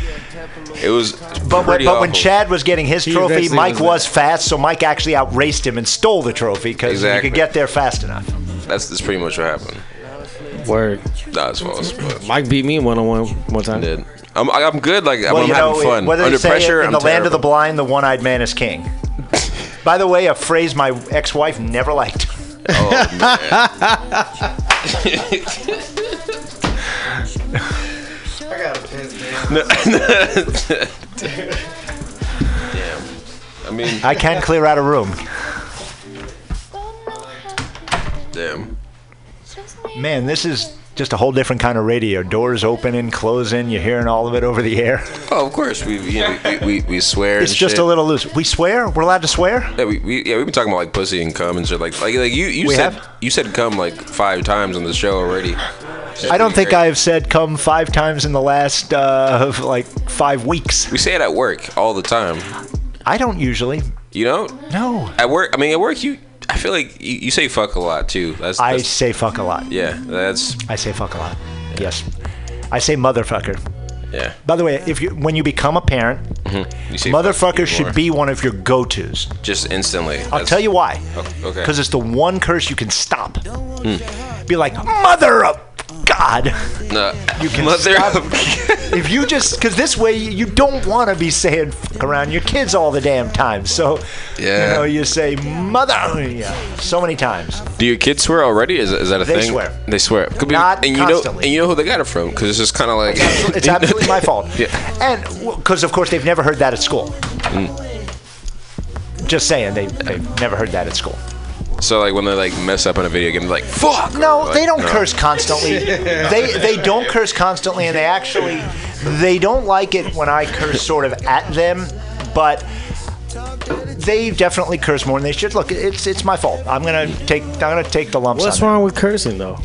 It was But, when, but when. Chad was getting his He trophy, Mike was was fast, so Mike actually outraced him and stole the trophy because Exactly. you could get there fast enough. that's that's pretty much what happened. Word. Nah, it's false. But Mike beat me one on one one time. I did. I'm I'm good. Like Well, I'm you having know, fun whether under say pressure. in I'm the land of the blind, the one-eyed man is king. By the way, a phrase my ex-wife never liked. Oh man. Damn. I mean, I can clear out a room. damn. Man, this is just a whole different kind of radio. Doors opening, closing. You're hearing all of it over the air. Oh, of course. We you know, we, we, we swear. It's just shit. a little loose. We swear. We're allowed to swear. Yeah, we, we yeah we've been talking about like pussy and cum and shit like like like you you We said have? you said cum like five times on the show already. I don't think I've said come five times in the last uh, like five weeks. We say it at work all the time. I don't usually. You don't? No. at work. I mean, at work you. I feel like you, you say fuck a lot too. That's, I say fuck a lot. yeah. That's I say fuck a lot. Yes. I say motherfucker. Yeah. By the way, if you when you become a parent, mm-hmm. say motherfucker should be one of your go-tos. just instantly. I'll tell you why. Okay. Because it's the one curse you can stop. Hmm. Be like, mother of God. No, You can mother stop- of- if you just, because this way you don't want to be saying fuck around your kids all the damn time. So, Yeah. you know, you say mother yeah, so many times. Do your kids swear already? Is, is that a They thing? swear. They swear. Could be, Not and you know, constantly. and you know who they got it from? Because it's just kind of like It's absolutely my fault. Yeah. And because, of course, they've never heard that at school. Mm. Just saying, they, they've never heard that at school. So like when they like mess up in a video game, they're like fuck. No, like, they don't no. curse constantly. they they don't curse constantly, and they actually they don't like it when I curse sort of at them, but they definitely curse more than they should. Look, it's it's my fault. I'm gonna take I'm gonna take the lumps. What's on wrong with cursing though?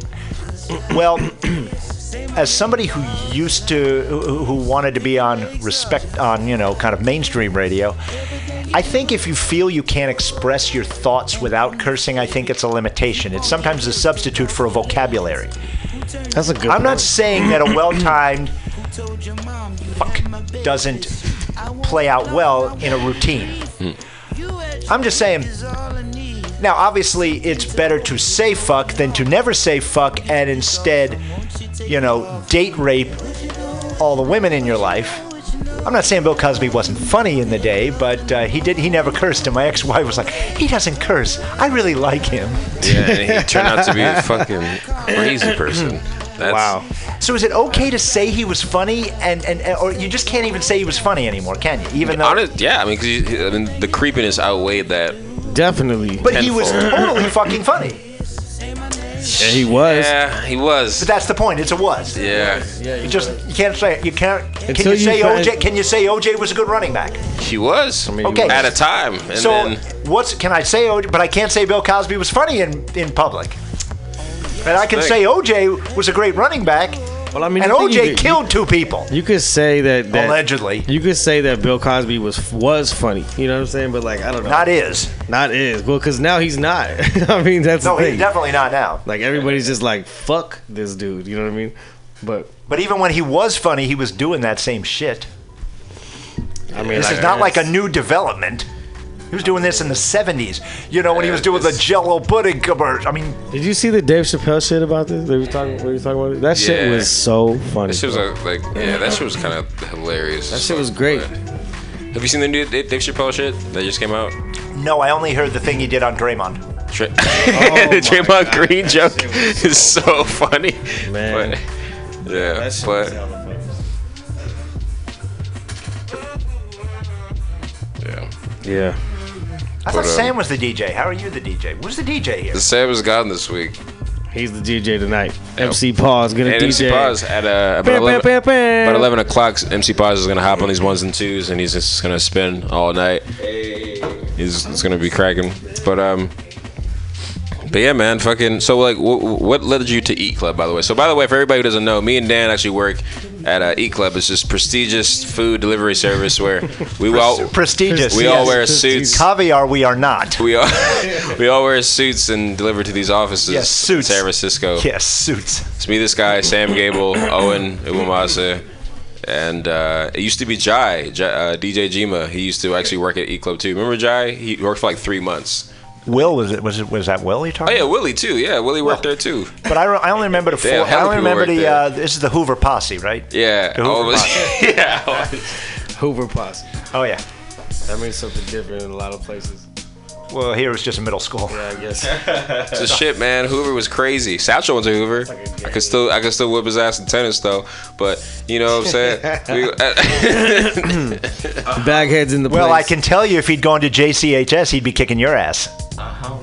Well. As somebody who used to, who, wanted to be on respect, on you know, kind of mainstream radio, I think if you feel you can't express your thoughts without cursing, I think it's a limitation. It's sometimes a substitute for a vocabulary. That's a good. I'm not saying that a well-timed fuck doesn't play out well in a routine. Hmm. I'm just saying. Now, obviously, it's better to say fuck than to never say fuck and instead, you know, date rape all the women in your life. I'm not saying Bill Cosby wasn't funny in the day, but uh, he did. He never cursed, and my ex-wife was like, "He doesn't curse. I really like him." Yeah, and he turned out to be a fucking crazy person. That's, Wow. So is it okay to say he was funny, and, and or you just can't even say he was funny anymore, can you? Even though, Honest, yeah, I mean, 'cause you, I mean, the creepiness outweighed that. Definitely. but he was totally fucking funny. Yeah, he was. Yeah, he was. But that's the point. It's a was. Yeah, Yeah. You just you can't say it. You can't. Can Until you you say find- OJ? Can you say OJ was a good running back? he was. I mean, he Okay. At a time, and so then what's can I say OJ? But I can't say Bill Cosby was funny in in public. But I can Thing. say OJ was a great running back, Well, I mean, and OJ you- killed two people You could say that, that allegedly. You could say that Bill Cosby was was funny. You know what I'm saying? But like, I don't know. Not is. Not is. Well, because now he's not. I mean, that's No, he's definitely not now. like everybody's just like, fuck this dude. You know what I mean? But But even when he was funny, he was doing that same shit. I mean, This like, is not like a new development. He was doing this in the 70s. You know, when he was doing the Jello pudding commercial. I mean, Did you see the Dave Chappelle shit about this? They were talking. What were you talking about? That shit Yeah. was so funny. that shit was bro. uh, like, yeah, that shit was kind of hilarious. that shit was great. Have you seen the new Dave Dave Chappelle shit that just came out? no, I only heard the thing he did on Draymond. Tra- Oh the Draymond Green joke is so funny. Man. But, yeah, That shit but was yeah. Yeah. I thought But, um, Sam was the DJ. How are you the DJ? Who's the DJ here? The Sam was gone this week. He's the DJ tonight. MC Paul's gonna And DJ. MC Pauze at uh, about, Bam, 11, bam, bam, bam. about 11 o'clock, MC Pauze is going to hop on these ones and twos and he's just going to spin all night. He's it's going to be cracking. But, um, but yeah, man, fucking. So, like, wh- what led you to Eat Club, by the way? So, by the way, for everybody who doesn't know, me and Dan actually work at uh, Eat Club. It's this prestigious food delivery service where we all Prestigious. we all yes. wear suits. Caviar, we are not. We all we all wear suits and deliver to these offices Yes, suits. in San Francisco. Yes, suits. It's me, this guy, Sam Gable, Owen Iwamase, and uh, it used to be Jai, Jai uh, DJ Jima. He used to actually work at E Club too. Remember Jai? He worked for like three months. Will was it? Was it? Was that Will you Oh yeah, Willie too. Yeah, Willie worked there too. But I, re- I only remember the four. Damn, I hella only people remember the. there. Uh, this is the Hoover Posse, right? Yeah. The Hoover Posse. yeah. Hoover Posse. Oh yeah. That means something different in a lot of places. Well, here it was just a middle school. Yeah, I guess. It's a shit, man. Hoover was crazy. Satchel went to Hoover. I could still, I could still whip his ass in tennis though. But you know what I'm saying? We- Bagheads in the Well, I can tell you, if he'd gone to JCHS, he'd be kicking your ass. Uh,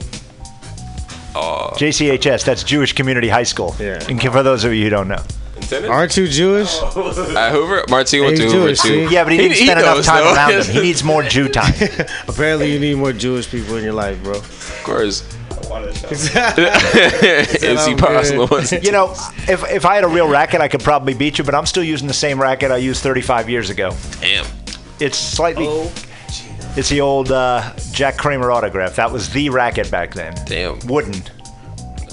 oh, JCHS, that's Jewish Community High School. Yeah. And for those of you who don't know. Aren't you Jewish? At uh, Hoover, Martin went He's to Hoover Jewish, too. see? Yeah, but he didn't he spend enough knows, time though. around him. He needs more Jew time. Apparently, you need more Jewish people in your life, bro. Of course. I'm MC Possible. You know, if, if I had a real racket, I could probably beat you, but I'm still using the same racket I used 35 years ago. Damn. It's slightly. It's the old uh, Jack Kramer autograph. That was the racket back then. Damn. Wooden.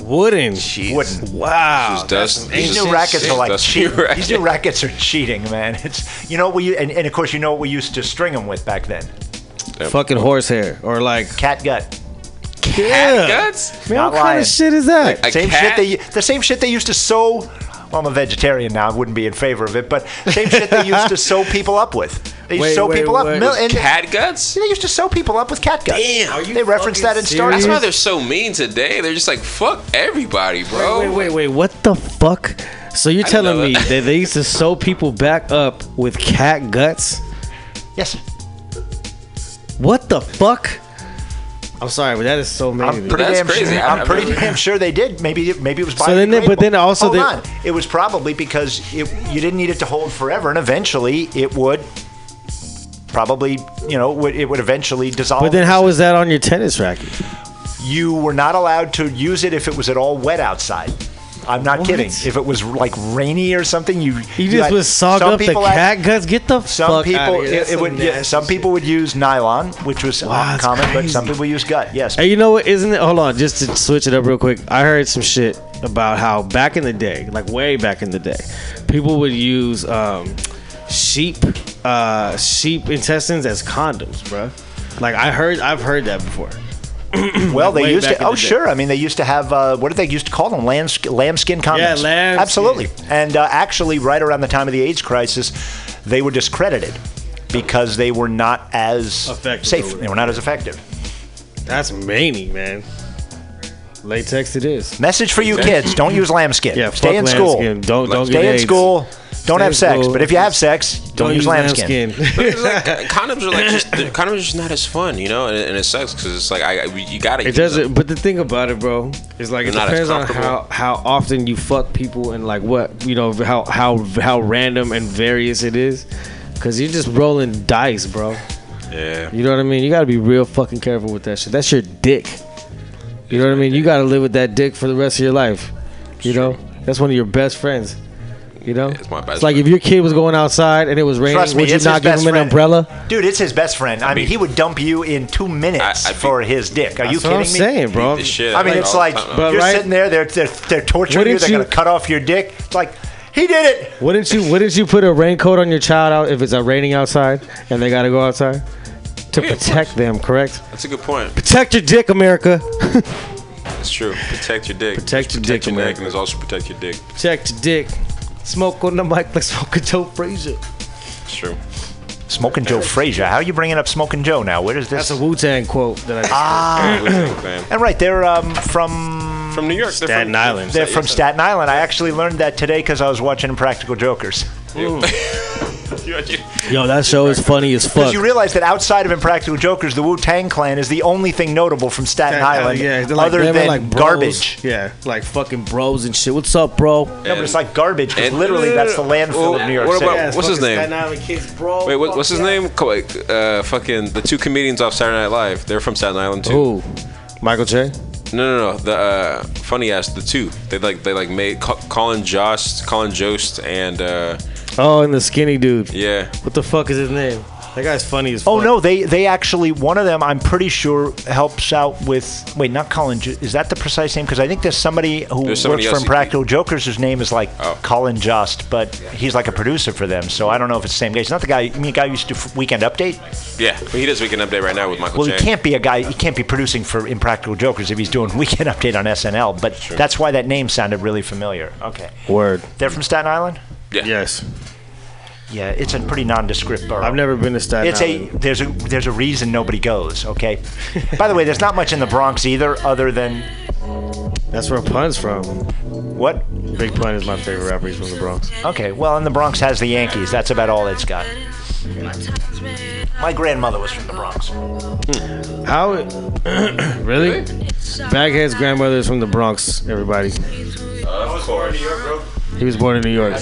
Wooden. Wooden. Wow. Just dust. These Just- new rackets are like dust cheat- new racket. These new rackets are cheating, man. It's you know what we and, and of course you know what we used to string them with back then. Fucking horsehair or like Cat gut. yeah. Guts? Man, Not what kind of shit is that? A same cat? shit they the same shit they used to sew. Well, I'm a vegetarian now. I wouldn't be in favor of it, but same shit they used to sew people up with. They used Wait, to sew wait, people up. wait. Mil- and Cat guts? they used to sew people up with cat gut. Damn. Are you they referenced that in Star That's serious? why they're so mean today. They're just like, fuck everybody, bro. Wait, wait, wait. What the fuck? So you're didn't telling know me that. that they used to sew people back up with cat guts? Yes. What the fuck? I'm sorry, but that is so many. I'm pretty That's damn crazy. sure. I- I'm pretty never- damn sure they did. Maybe maybe it was. So then they- but then also hold they- on. It was probably because it, you didn't need it to hold forever, and eventually it would. Probably, you know, would- it would eventually dissolve. But then how was that on your tennis racket? you were not allowed to use it if it was at all wet outside. I'm not What? kidding. If it was like rainy or something, you You you just would sog up the people had- cat guts. Get the Some fuck people, it, it would. Yeah, some people would use nylon, which was Wow, that's common, but some people use gut. Yes. Hey, you know what? Isn't it? Hold on, just to switch it up real quick. I heard some shit about how back in the day, like way back in the day, people would use um, sheep, uh, sheep intestines as condoms, bro. Like I heard, I've heard that before. Well, they used to. Oh, sure. I mean, they used to have. Uh, what did they used to call them? Lamb, lambskin condoms. Yeah, lambskin. Absolutely. And uh, actually, right around the time of the AIDS crisis, they were discredited because they were not as Effective. safe. They were not as effective. That's many, man. Latex it is. Message for you kids: Don't use lambskin. Yeah, Stay fuck in school. Don't don't Stay get in AIDS. school. Don't have sex. But if you have sex, don't, use lambskin. It's like, condoms are like just condoms are just not as fun, you know, and, and it sucks because it's like I, I you gotta. It doesn't. But the thing about it, bro, is like it They're not depends on how how often you fuck people and like what you know how how how random and various it is. Cause you're just rolling dice, bro. Yeah. You know what I mean? You gotta be real fucking careful with that shit. That's your dick. You know what I mean? You gotta live with that dick for the rest of your life. You know? That's one of your best friends. You know? It's my best It's like friend. if your kid was going outside and it was raining, Trust me, would you it's not his give best him an friend. umbrella? Dude, it's his best friend. I, mean, mean- he would dump you in two minutes I- I'd be- for his dick. Are you That's what kidding I'm me? saying, bro. The shit I mean, of it's like. But you're right- sitting there, they're they're, they're torturing you. Wouldn't They're you- gonna cut off your dick. It's like he did it. Wouldn't you wouldn't you put a raincoat on your child out if it's uh, raining outside and they gotta go outside? To Yeah, of protect them, correct? That's a good point. Protect your dick, America. It's true. Protect your dick. Protect your protect dick, your neck, America. and it's also protect your dick. Protect your dick. Smoke on the mic like smoking Joe Frazier. It's true. Smoking Joe Frazier. How are you bringing up Smoking Joe now? Where is this? That's a Wu Tang quote that I just ah, and right, they're um, from From New York. they're Staten from, Island. they're from Staten Island. I actually learned that today because I was watching Impractical Jokers. Yo, that show is funny as fuck. Because you realize that outside of Impractical Jokers, the Wu Tang Clan is the only thing notable from Staten, Island, yeah, they're like, other than like bros. garbage. Yeah, like fucking bros and shit. What's up, bro? No, but it's like garbage because and- literally that's the landfill of New York What City. about- What's his fucking name? Staten Island kids, bro. Wait, what, what's his yeah. name? Co- Uh, fucking the two comedians off Saturday Night Live. They're from Staten Island too. Who? Michael J. No, no, no. The uh, funny ass, the two. They like they like made Colin Jost, Colin Jost, and uh, Oh, and the skinny dude. yeah. What the fuck is his name? That guy's funny as oh, fuck. Oh no, they they actually one of them I'm pretty sure helps out with wait not Colin Ju- is that the precise name because I think there's somebody who There's somebody works else for who- Impractical Jokers whose name is like Oh. Colin Just but he's like a producer for them so I don't know if it's the same guy. He's not the guy. I mean, the guy who used to do Weekend Update. Yeah, but he does Weekend Update right now with Michael Well, Che. he can't be a guy. He can't be producing for Impractical Jokers if he's doing Weekend Update on SNL. But that's why that name sounded really familiar. Okay, Word. they're from Staten Island. Yeah. Yes. Yeah, it's a pretty nondescript borough. I've never been to Staten It's a Island. there's a there's a reason nobody goes. Okay. By the way, there's not much in the Bronx either, other than That's where Pun's from. what? Big Pun is my favorite rapper. He's from the Bronx. Okay. Well, and the Bronx has the Yankees. That's about all it's got. My grandmother was from the Bronx. Hmm. How? Really? Baghead's grandmother is from the Bronx. Everybody. Of course. he was born in New York.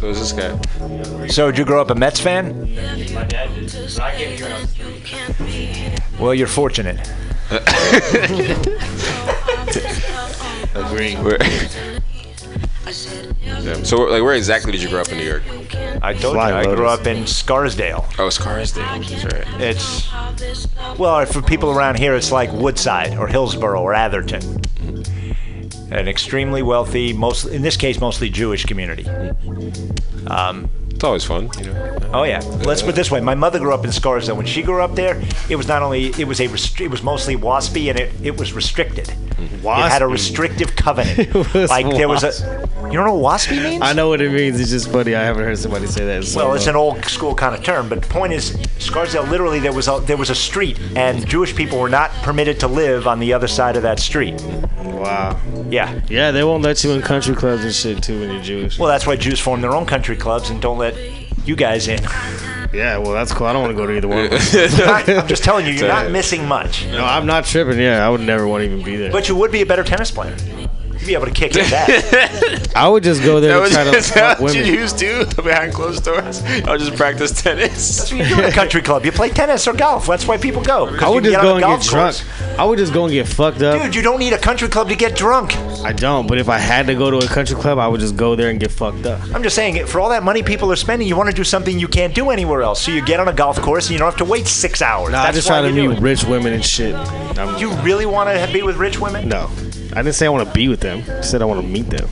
So is this guy? So, did you grow up a Mets fan? My dad did. But I came here when I was three. Well, you're fortunate. Agree. Where? Yeah. So, like, where exactly did you grow up in New York? I told Flying you I grew up in Scarsdale. Oh, Scarsdale. That's right. It's Well, for people around here, it's like Woodside or Hillsborough or Atherton. An extremely wealthy, most in this case, mostly Jewish community. Um, it's always fun, you know. Oh yeah. Let's put it this way: my mother grew up in Scarsdale. When she grew up there, it was not only it was a restri- it was mostly waspy and it, it was restricted. Mm-hmm. It had a restrictive covenant. It was like there was a. You don't know what waspy means? I know what it means. It's just funny. I haven't heard somebody say that. in so Well, it's an old school kind of term, but the point is, Scarsdale literally there was a there was a street, and Jewish people were not permitted to live on the other side of that street. wow. Yeah. Yeah, they won't let you in country clubs and shit too when you're Jewish. Well, that's why Jews form their own country clubs and don't let you guys in. Yeah, well that's cool. I don't want to go to either one. of. I'm just telling you, you're not missing much. no, I'm not tripping. Yeah, I would never want to even be there. But you would be a better tennis player. You'd be able to kick in that. I would just go there That to was try to fuck what you women. used to behind closed doors. I'll just practice tennis. That's what you do in a country club. You play tennis or golf. That's why people go. 'cause I would just go and get drunk. course. I would just go and get fucked up. Dude, you don't need a country club to get drunk. I don't, but if I had to go to a country club, I would just go there and get fucked up. I'm just saying, for all that money people are spending, you want to do something you can't do anywhere else. So you get on a golf course and you don't have to wait six hours. Nah, I just why try to meet rich women and shit. I'm, You really want to be with rich women? no, I didn't say I want to be with them. I said I want to meet them.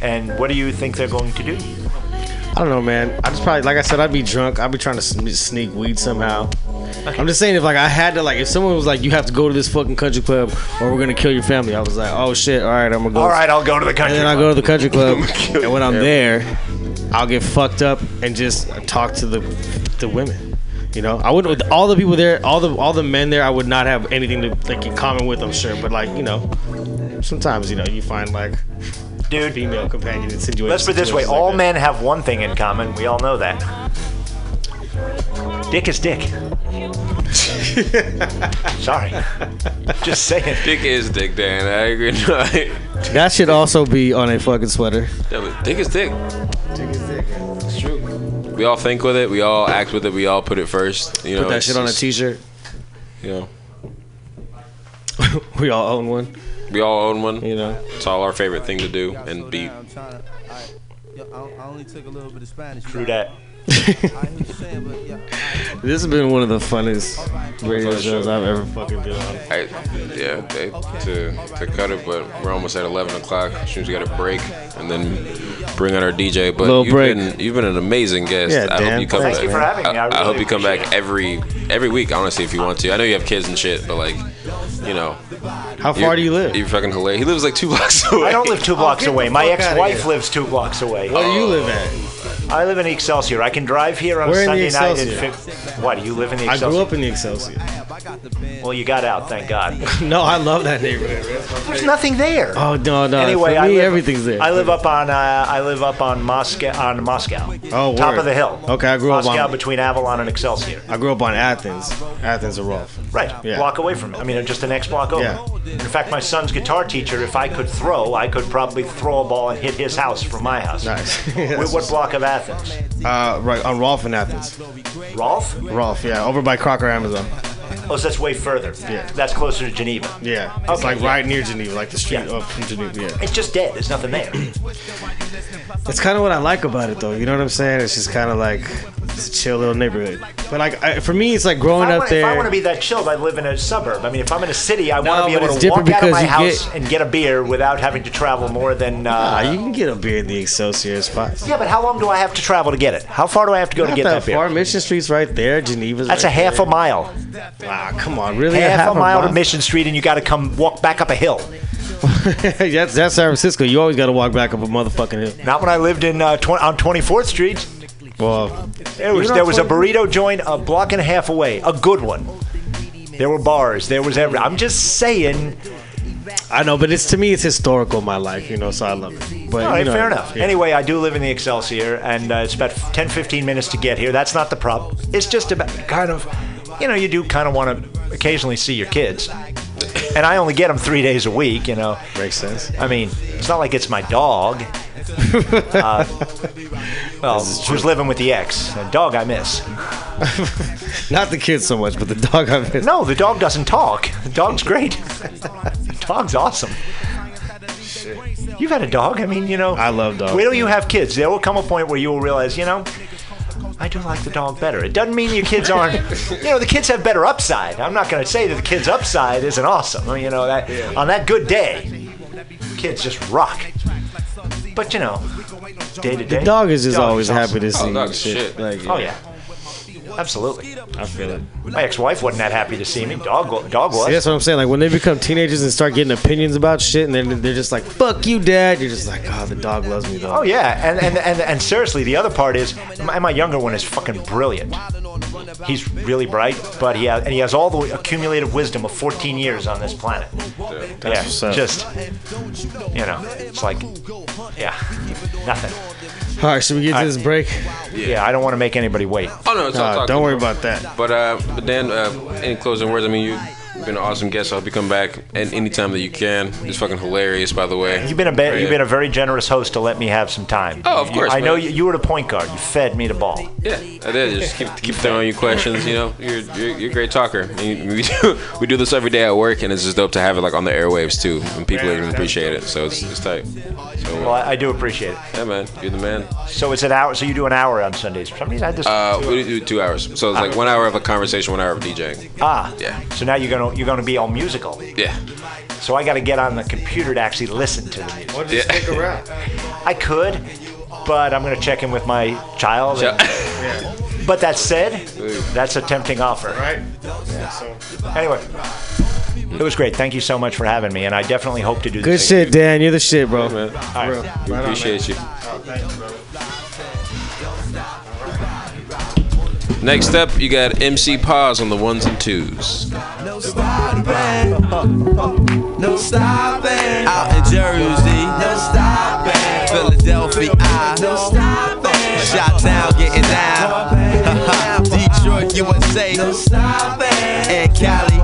And what do you think they're going to do? I don't know, man. I just probably, like I said, I'd be drunk. I'd be trying to sneak weed somehow. I'm just saying, if like I had to, like, if someone was like, "You have to go to this fucking country club, or we're gonna kill your family," I was like, "Oh shit! All right, I'm gonna go." All right, I'll go to the country. And then I go to the country club, and when I'm there, I'll get fucked up and just talk to the the women. You know, I wouldn't. All the people there, all the all the men there, I would not have anything to like in common with. I'm sure, but like you know, sometimes you know you find like Dude, female companion in situations. let's put it this way: like all that. men have one thing in common. We all know that. Dick is dick. Sorry, just saying. Dick is dick, Dan. I agree. No, I- That should also be on a fucking sweater. Yeah, but dick Dick is dick. It's true. We all think with it. We all act with it. We all put it first. You know, Put that shit on a just- t-shirt. You know, we all own one. we all own one. You know. It's all our favorite thing to do and be. I'm trying to. I, yo, I, I only took a little bit of Spanish. True that. I hear you saying, but yeah. This has been one of the funnest radio shows I've ever fucking been on. I, yeah, they, to to cut it, but we're almost at 11 o'clock. As soon as we got a break, and then bring on our DJ. But Little you've break. been you've been an amazing guest. Yeah, I Dan, hope you come thank back. you for having me. I I, really hope you come back appreciate every every week. Honestly, if you want to. I know you have kids and shit, but like, you know, How far do you live? You're fucking hilarious. He lives like two blocks away. I don't live two blocks get away. My ex-wife lives two blocks away. Where do you live at? I live in Excelsior. I can drive here on We're a Sunday night. At fif- what? Do you live in the Excelsior? I grew up in the Excelsior. well, you got out, thank God. No, I love that neighborhood. There's nothing there. Oh no, no. anyway, me, live, everything's there. I live up on uh, I live up on Moscow on Moscow. Oh, top word. of the hill. Okay, I grew up Moscow between Avalon and Excelsior. I grew up on Athens. Athens or Rolph. Right, Yeah. block away from it. I mean, just the next block over. Yeah. In fact, my son's guitar teacher, if I could throw, I could probably throw a ball and hit his house from my house. Nice. Wh- what block of Athens? Uh, right on Rolph in Athens. Rolph? Rolph, yeah, over by Crocker Amazon. Oh, so that's way further. Yeah. That's closer to Geneva. Yeah, it's Okay, like yeah. right near Geneva, like the street Yeah. up from Geneva. Yeah, It's just dead. There's nothing there. that's kind of what I like about it, though. You know what I'm saying? It's just kind of like it's a chill little neighborhood. But like I, for me, it's like growing If I, up there. if I there. want to be that chilled, I live in a suburb. I mean, if I'm in a city, I No, want to be able to walk out of my house get- and get a beer without having to travel more than. Uh, Ah, you can get a beer in the Excelsior spots. yeah, but how long do I have to travel to get it? How far do I have to go to get that that beer? far. Mission Street's right there. Geneva's. That's right a half there. a mile. Ah, come on, really? Half, a mile to Mission Street, and you got to come walk back up a hill. that's that's San Francisco. You always got to walk back up a motherfucking hill. Not when I lived in uh, tw- on 24th Street. Well, There was there was a burrito joint a block and a half away, a good one. There were bars. There was every. I'm just saying. I know, but it's to me, it's historical in my life, you know, so I love it. But All right, you know, fair enough. yeah. Anyway, I do live in the Excelsior, and uh, it's about 10, 15 minutes to get here. That's not the problem. It's just about kind of, you know, you do kind of want to occasionally see your kids, and I only get them three days a week. You know, makes sense. I mean, it's not like it's my dog. uh, well, who's living with the ex? A dog I miss. Not the kids so much, but the dog I miss. No, the dog doesn't talk. The dog's great. the dog's awesome. You've had a dog. I mean, you know. I love dogs. Wait till you have kids. There will come a point where you will realize, you know, I do like the dog better. It doesn't mean your kids aren't. You know, the kids have better upside. I'm not going to say that the kids' upside isn't awesome. You know that on that good day, kids just rock. But you know, day to day, the Dog is just dog always awesome. happy to see oh, dog you shit. shit. Like, Oh yeah, absolutely. I feel it. My ex-wife wasn't that happy to see me. Dog, dog was. See, that's what I'm saying. Like when they become teenagers and start getting opinions about shit, and then they're just like, "Fuck you, dad." You're just like, "Oh, the dog loves me though." Oh yeah, and and, and and seriously, the other part is my, my younger one is fucking brilliant. He's really bright, but he has, and he has all the accumulated wisdom of 14 years on this planet. yeah, what's just you know, it's like yeah, nothing. All right, should we get to I- this break? Yeah, I don't want to make anybody wait. Oh no, it's all Uh, talk. don't worry about that. But uh, but Dan, uh, any closing words? I mean, you've been an awesome guest. I hope you come back at any time that you can. It's fucking hilarious, by the way. You've been a ba- you've been a very generous host to let me have some time. Oh, of You- course, I know you, you were the point guard. You fed me the ball. Yeah, I did. Just keep keep throwing you questions. You know, you're you're, you're a great talker. We do we do this every day at work, and it's just dope to have it like on the airwaves too, and people even appreciate it. So it's it's tight. So Well, I, I do appreciate it. yeah, man, you're the man. So it's an hour. So you do an hour on Sundays. For some reason, I just Uh, we do two hours, so it's like one hour of a conversation, one hour of DJing. ah Yeah. So now you're gonna you're gonna be all musical. Yeah, So I got to get on the computer to actually listen to the music. yeah. around. I could, but I'm gonna check in with my child. and- but that said, that's a tempting offer. Right. Yeah, so. Anyway, it was great. Thank you so much for having me, and I definitely hope to do this. Good this. shit, Dan. You're the shit, bro. man. All right. We appreciate you. Next up, you got MC Pauze on the ones and twos. No stopping. No stopping. Out in Jersey. No stopping. Philadelphia. No stopping. Shot town getting down. Detroit, USA. No stopping. And Cali.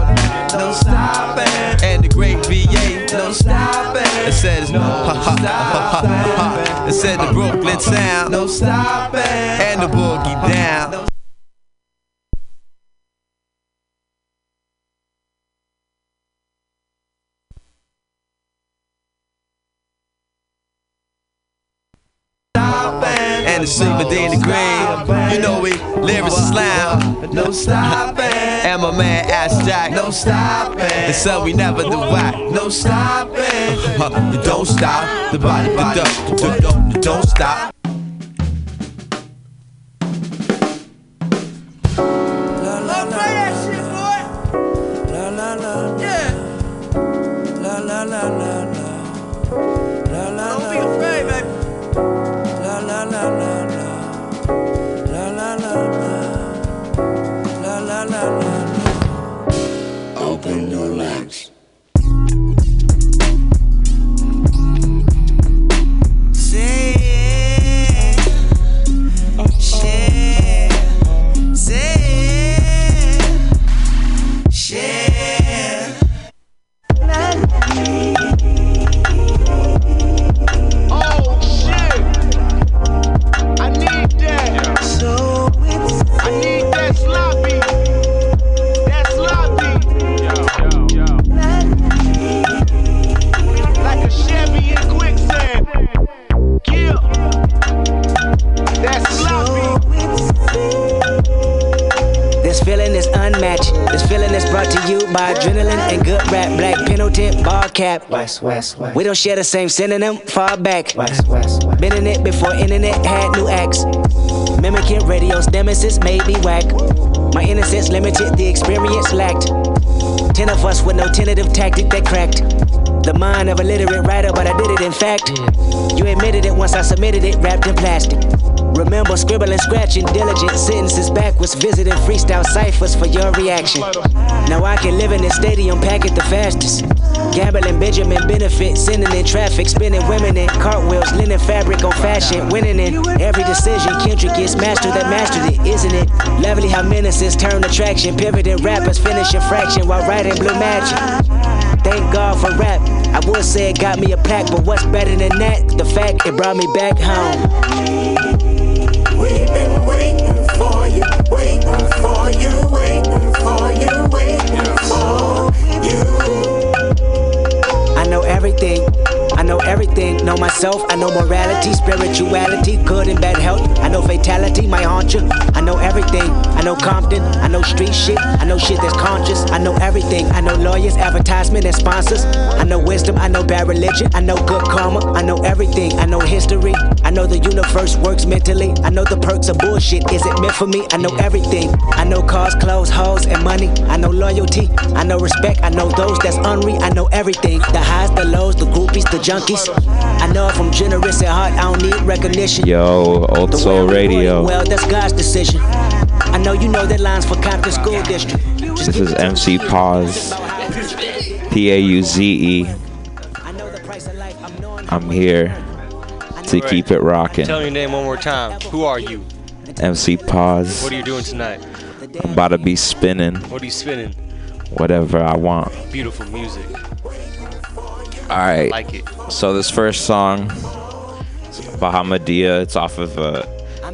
No stopping. And the great VA. No stopping. It says no. It said the Brooklyn sound. No stopping. And the boogie down. And the super in the grave. You know we lyrics is loud. No stopping. And my man Ash Jack. No stopping. And so we never do whack. No stopping. you don't stop. The body, the don't, don't, don't stop. Feeling is unmatched. This feeling is brought to you by adrenaline and good rap. Black Pendleton, ball cap. West, west, west. We don't share the same synonym, far back. West, west, west. Been in it before internet had new acts. Mimicking radio's nemesis made me whack. My innocence limited, the experience lacked. Ten of us with no tentative tactic that cracked. The mind of a literate writer, but I did it in fact. You admitted it once I submitted it, wrapped in plastic. Remember scribbling, scratching, diligent sentences backwards, visiting freestyle ciphers for your reaction. Now I can live in this stadium, pack it the fastest. Gambling, Benjamin benefit, sending in traffic, spinning women in cartwheels, linen fabric on fashion, winning in every decision. Kendrick is master that mastered it, isn't it? Lovely how menaces turn attraction, pivoting rappers, finishing fraction while writing blue magic. Thank God for rap. I would say it got me a pack, but what's better than that? The fact it brought me back home. Everything. I know everything. Know myself. I know morality, spirituality, good and bad health. I know fatality, my haunt you. I know everything. I know Compton. I know street shit. I know shit that's conscious. I know everything. I know lawyers, advertisement, and sponsors. I know wisdom. I know bad religion. I know good karma. I know everything. I know history. I know the universe works mentally. I know the perks of bullshit. Is it meant for me? I know everything. I know cars, clothes, hoes, and money. I know loyalty. I know respect. I know those that's unreal. I know everything. The highs, the lows, the groupies, the junkies. I know if I'm generous at heart, I don't need recognition. Yo, Old Soul Radio. Well, that's God's decision. I know you know that lines for Compton School District. Just This is MC Pauze. P A U Z E. I'm here to keep it rocking. Tell me your name one more time. Who are you? MC Pauze. What are you doing tonight? I'm about to be spinning What are you spinning? whatever I want. Beautiful music. All right. Like it. So this first song, is Bahamadia. It's off of a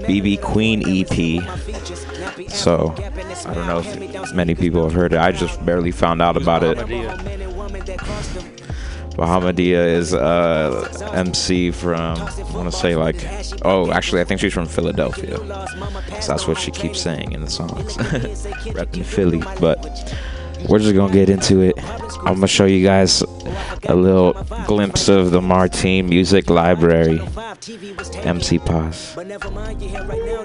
BB Queen EP. So I don't know if many people have heard it. I just barely found out about it. Bahamadia is uh, MC from I want to say like oh actually I think she's from Philadelphia. So that's what she keeps saying in the songs. Repping Philly, but we're just gonna get into it. I'm gonna show you guys a little glimpse of the Martine Music Library. MC Pauze.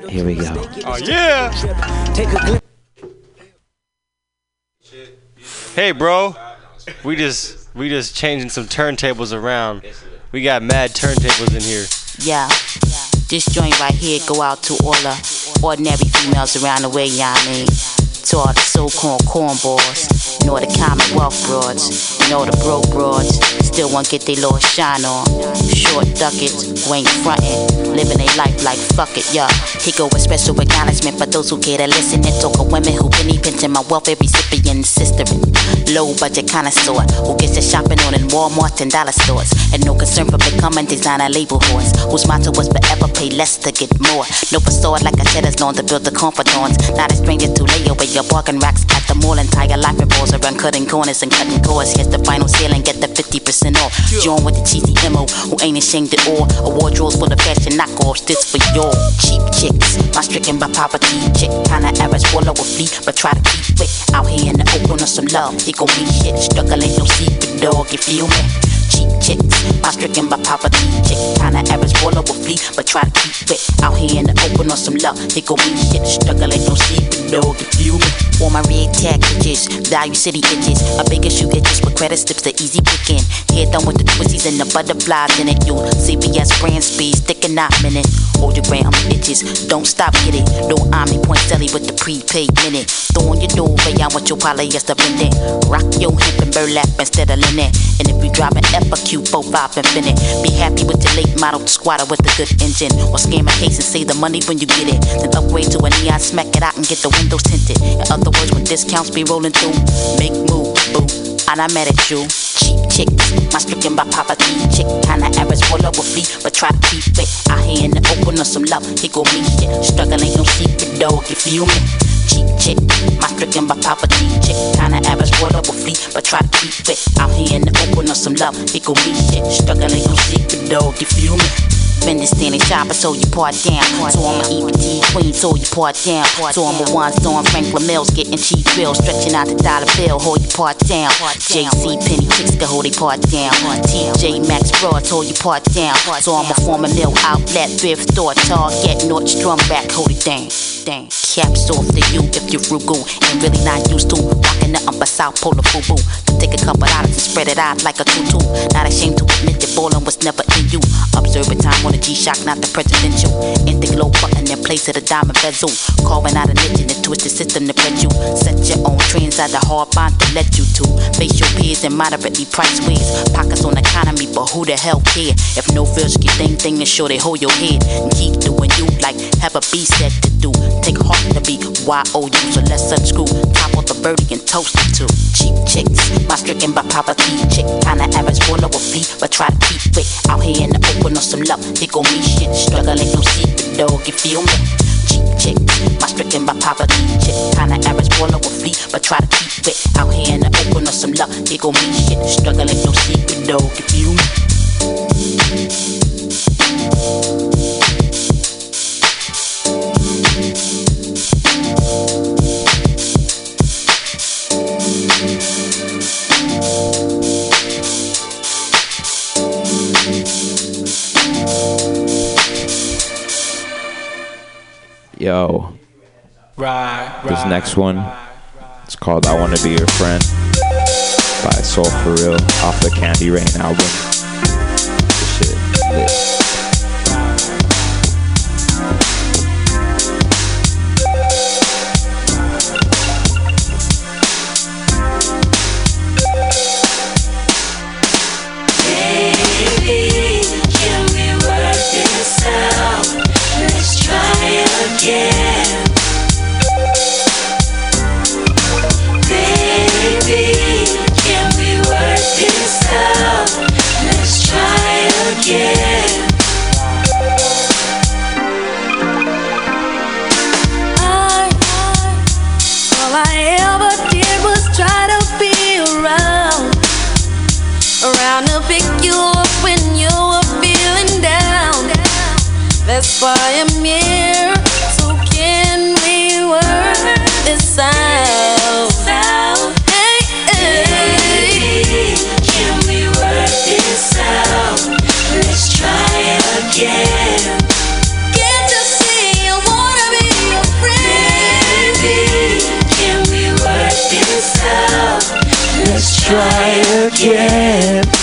Here we go. Oh yeah. Take a glimpse. Hey, bro. We just we just changing some turntables around. We got mad turntables in here. Yeah. This joint right here go out to all the ordinary females around the way, y'all mean. To all the so-called cornballs, all the commonwealth broads, all the broke broads, still want get their little shine on. Short duckets, who ain't frontin', living their life like fuck it, yeah. Here go a special acknowledgement for those who care to listen and talk of women who been pinching my welfare recipient sister. Low budget connoisseur who gets their shopping on in Walmart and dollar stores, and no concern for becoming designer label whores, whose motto was forever pay less to get more. No facade like I said, as long to build the confidence. Not a stranger to lay away your bargain racks at the mall. Entire life revolves around cutting corners and cutting cords. Here's the final sale and get the 50% off. Join with the cheesy MO who ain't ashamed at all. A wardrobe's full of fashion knockoffs. This for your cheap chicks. My stricken by poverty chick. Kinda average, swallow a flea, but try to keep it out here in the open of some love. It gon' be shit. Struggle ain't no secret, dog. You feel me? cheap chicks. My stricken by poverty chick. Kinda average, swallow a flea, but try to keep it out here in the open on some love. It gon' be shit. Struggle ain't no secret, dog. You feel me? All my red tag bitches, value city itches. A bigger shoe just with credit slips, the easy picking. Head done with the twisties and the butterflies in it. You CBS brand speed, sticking out minute. Hold your gram itches, don't stop, get it. No Omnipoint selly with the prepaid minute. Throw on your doorway, I want your polyester pendant. Rock your hip and burlap instead of linen. And if you drop an FAQ, 4-5 infinite. Be happy with your late model squatter with a good engine. Or scam a case and save the money when you get it. Then upgrade to a neon, smack it out and get the windows tinted. In other words, when discounts be rolling through, make moves, boo. And I'm mad at you. Cheap chick, my stricken by poverty chick. Kinda average, full of a flea, but try to keep it. Out here in the open on some love, he gon' be shit. Struggle ain't no secret, dog, you feel me? Cheap chick, my stricken by poverty chick. Kinda average, full of a flea, but try to keep it. Out here in the open on some love, he gon' be shit. Struggle ain't no secret, dog, you feel me? Been the standing shopper, so you part down. So I'm a EBT queen, so you part down. So I'm a one storm Franklin Mills, getting cheap bills, stretching out the dollar bill, hold you part down. JC Penney chicks can hold they part down. TJ Maxx Broads, hold you part down. So I'm a former mill outlet, thrift store, Target, Nordstrom Rack, hold it down. Dang. Caps off to you if you're frugal and really not used to rocking nothing but South Polar Fubu. To take a couple dollars and spread it out like a tutu. Not ashamed to admit that ballin' was never in you. Observe a time on a G-Shock, not the presidential. In the glow button in place of the diamond bezel. Carving out a niche in the twisted system to bet you. Set your own trends out the hard bond to let you to. Face your peers in moderately priced ways. Pockets on economy, but who the hell care? If no feels get thing thing, sure they hold your head and keep doing you like have a B set to do. Take heart to be Y-O-U, so let's unscrew. Top off the birdie and toast it to cheap chicks. My stricken by poverty chick. Kinda average, full of a flea, but try to keep it out here in the open on some love. It gon' be shit. Struggle ain't no secret, dog. You feel me? Cheap chick, my stricken by poverty chick. Kinda average, of a flea, but try to keep it out here in the open on some love. It gon' be shit. Struggle ain't no dog. You me? Yo. This next one, it's called I Wanna Be Your Friend by Soul For Real off the Candy Rain album. This shit. Try again.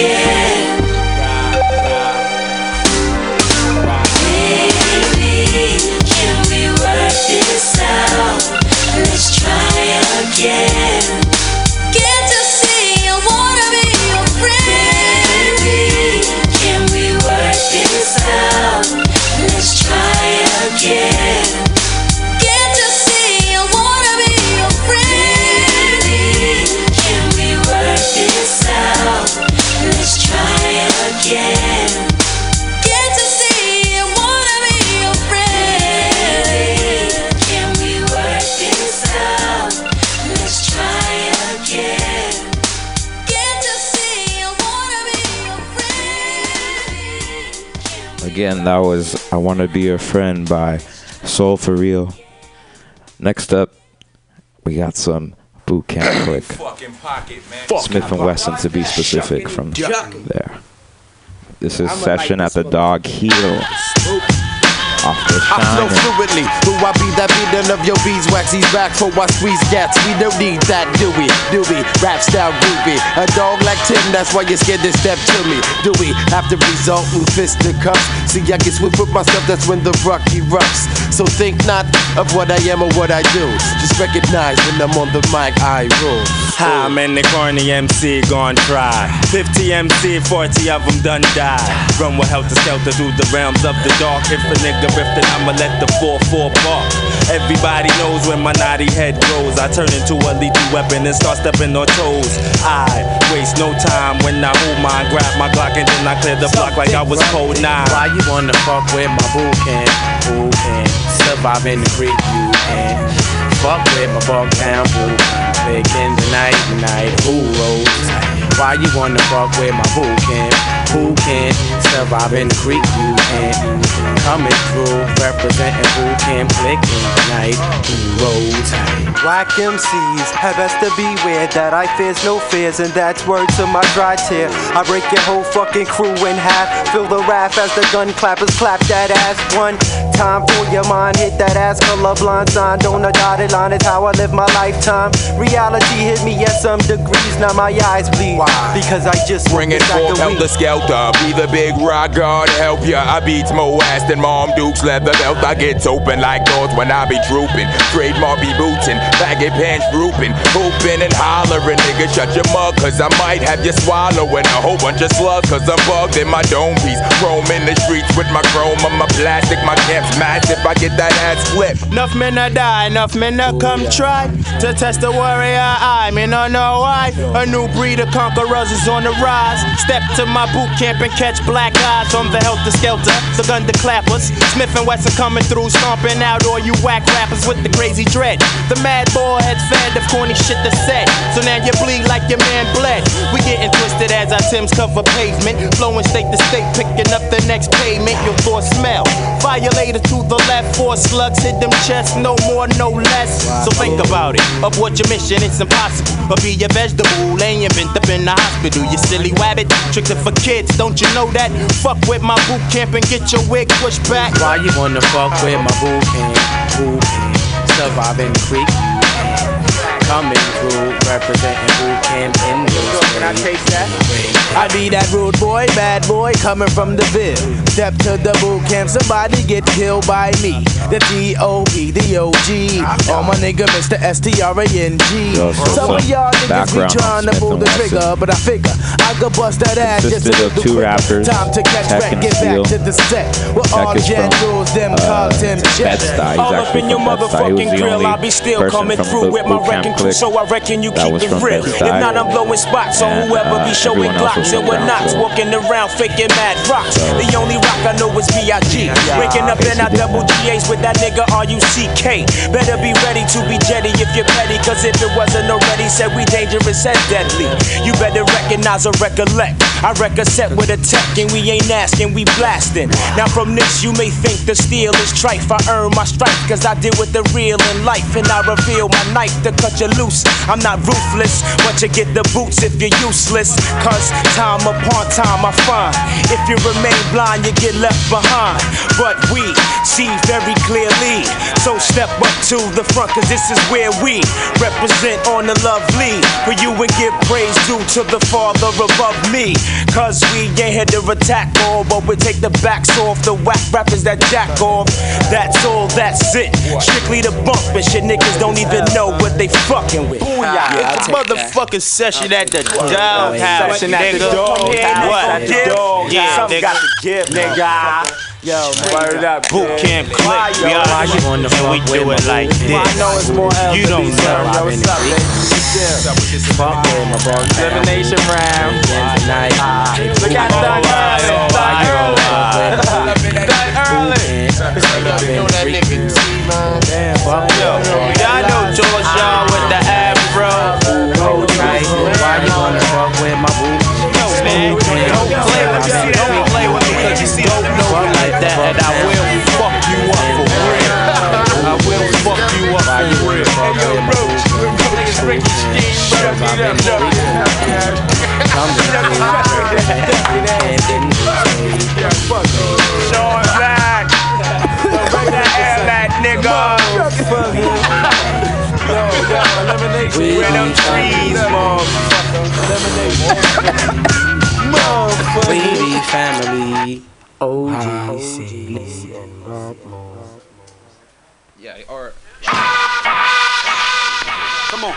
Again. Friend? Again, that was I Wanna Be Your Friend by Soul For Real. Next up, we got some Boot Camp Click. Smif-N-Wessun to be specific from there. This is Session at the Dog Heel. The I flow fluidly. Who I be that beating of your beeswax? He's back for I squeeze gats. We don't need that, do we? Do we? Rap style groovy. A dog like Tim, that's why you're scared to step to me. Do we have to result in fisticuffs? See, I get swift with myself, that's when the ruck erupts. So think not of what I am or what I do. Just recognize when I'm on the mic, I rule. How many corny MC gon' try? 50 MC, 40 of them done die. Run with helter skelter through the realms of the dark. If a nigga riff, then I'ma let the 4-4 bark. Everybody knows when my naughty head grows. I turn into a lethal weapon and start stepping on toes. I waste no time when I hold mine, grab my Glock and then I clear the block like I was cold nine. Why you wanna fuck with my boo can? Who can survive in the creek? You can fuck with my bug town boo. Big in the night, night, who oh. rolls? Why you wanna fuck with my boo can? Who can survive in the creek? You can coming through, representing who can flick in the night, who rolls? Whack MCs have best to beware that I fears no fears, and that's word to my dry tear. I break your whole fucking crew in half. Feel the wrath as the gun clappers clap that ass one time for your mind. Hit that ass colorblind sign. Don't a dotted line is how I live my lifetime. Reality hit me at some degrees. Now my eyes bleed because I just Bring it walked forth, inside the helter skelter. Be the big rock god, help ya. I beats more ass than Mom Duke's leather belt. I get open like doors when I be drooping. Trademark be bootin', baggy pants drooping. Hooping and hollering, nigga, shut your mug, cause I might have you swallowing a whole bunch of slugs, cause I'm bugged in my dome piece. Roaming the streets with my chrome on my plastic. My camp's massive, I get that ass flipped. Enough men to die, enough men to come try to test the warrior eye. Me no know why. A new breed of conquerors is on the rise. Step to my boot camp and catch black eyes on the helter skelter, the gun to clappers. Smif-N-Wessun coming through, stomping out all you whack rappers with the crazy dread. The mad boy heads fed of corny shit to said. So now you bleed like your man bled. We getting twisted as our Tims cover pavement, flowing state to state, picking up the next payment. Your thoughts smell. Violator to the left, four slugs hit them chests, no more, no less. So think about it. Abort your mission, it's impossible. But be a vegetable, you been up in the hospital, you silly wabbit. Tricks are for kids, don't you know that? Fuck with my boot camp and get your wig pushed back. Why you wanna fuck with my boot camp? Who can survive in the creek? Coming through, representing who can in this Can I taste that? I be that rude boy, bad boy, coming from the Ville. Step to the boot camp, somebody get killed by me. The D.O.P., the O.G. All my nigga, Mr. S.T.R.A.N.G. Yo, so Some of y'all niggas be background trying to pull the trigger, but I figure I could bust that ass just Consisted a of two rappers, Time to catch Tech back, get back to the set. With all Tech is gen rules, them uh, called them jets. All up in your from Bed-Stuy. He was motherfucking grill, I'll be still coming through with my Boot wrecking crew, Click so I reckon you that keep was it real. If not, I'm blowing spots on And, whoever be uh, showing everyone glocks and from we're not Brownsville. walking around faking mad rocks. The only rock I know is B.I.G. Waking up in our double GAs with that nigga R-U-C-K. Better be ready to be jetty if you're petty, cause if it wasn't already said we dangerous and deadly. You better recognize or recollect. I wreck a set with a tech and we ain't asking, we blasting. Now from this you may think the steel is trife. I earn my stripe cause I deal with the real in life and I reveal my knife to cut you loose. I'm not ruthless, but you get the boots if you're useless. Cause time upon time I find if you remain blind you get left behind. But we see very clearly. So step up to the front cause this is where we represent on the lovely. For you and give praise due to the Father above me. Cause we ain't here to attack all, but we take the backs off the whack rappers that jack off. That's all, that's it. Strictly the bump and shit, niggas don't even know what they fucking with. it's a motherfucking session at the doghouse, Session at the doghouse. What? At the doghouse. Yeah, Something nigga. got to give, nigga. Yo, word up. Boot camp click. We are Why you and we do it like this. I know it's more You don't know. Yo, what's up, baby? Fuck with my bug Elimination round. tonight. Look at that early. That early. That early. Damn, fuck yo. Where them trees, motherfucker. We be family. OGC. Yeah, or Come on.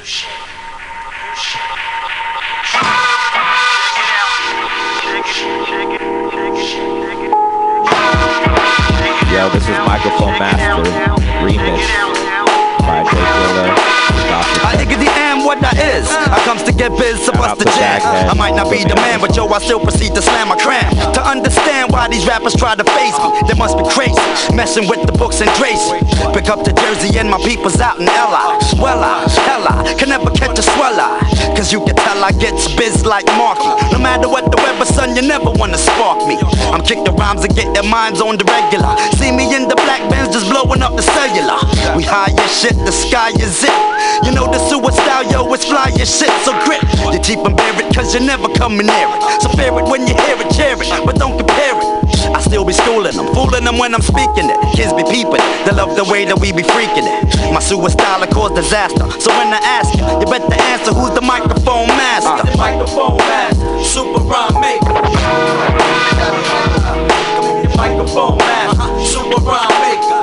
Yo, this is Microphone Master remix by J Dilla. I am what I is. I comes to get biz, so bust the jam. I might not be the man, but yo, I still proceed to slam my cram. To understand why these rappers try to face me, they must be crazy. Messing with the books and Tracy. Pick up the jersey and my people's out in Ella. Swella, hella, can never catch a swella. Cause you can tell I gets biz like Marky. No matter what the weather, son, you never wanna spark me. I'm kick the rhymes and get their minds on the regular. See me in the black bands just blowing up the cellular. We high as shit, the sky is it. You know the sewer style, yo, it's fly as shit, so grip. You keep 'em buried, cause you're never coming near it. So fear it when you hear it, cheer it, but don't compare it. I still be schooling them, fooling them when I'm speaking it. Kids be peeping, they love the way that we be freaking it. My will cause disaster. So when I ask you, you better answer who's the microphone master. The microphone master, super rhyme maker. The microphone master, super rhyme maker.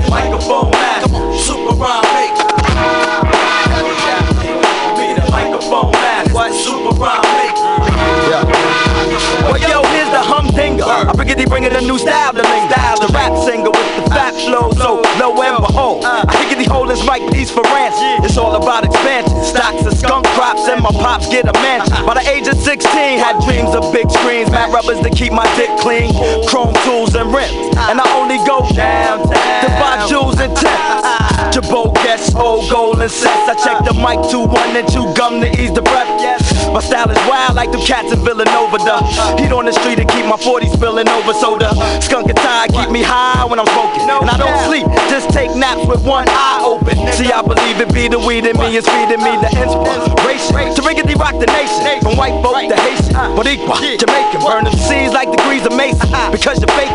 The microphone master, rhyme maker. Be the microphone master, super rhyme maker. Well, yo, here's the humdinger. I figured he bringing a new style to me. Style, the rap singer with the fat flow, so low and behold. I think he hold his mic piece for ransom. It's all about expansion. Stocks of skunk crops and my pops get a mansion. By the age of 16, had dreams of big screens, matte rubbers to keep my dick clean, chrome tools and rims. And I only go downtown to buy jewels and tips. Jabot guess old and sets. I check the mic two one and two gum to ease the breath. My style is wild like them cats in Villanova. The heat on the street to keep my 40 spilling over. So the skunk and tie keep me high when I'm smoking. And I don't sleep, just take naps with one eye open. See, I believe it be the weed in me is feeding me the inspiration to riggedy rock the nation. From white folk to Haitian, but equal Jamaican. Burn them seeds like degrees of Mason. Uh-huh. Because you're fake,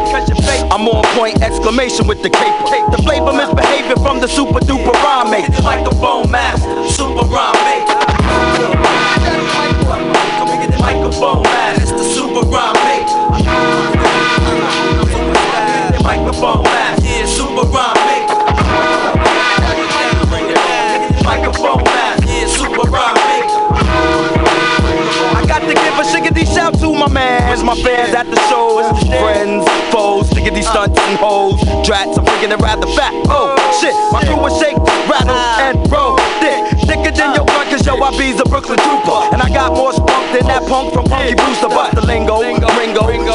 I'm on point exclamation with the cape. The flavor misbehavior from the super duper rhyme maker. Microphone master, super rhyme maker. Microphone master, it's the super rhyme maker. To my fans at the shows, friends, foes, stickity stunts and hoes, drats, I'm freaking it rather fat. Oh shit, my crew will shake, rattle, and roll thick, thicker than your uh. blunt, cause yo, I be's a Brooklyn trooper, and I got more spunk than that punk from Punky Brewster, but the lingo, Ringo,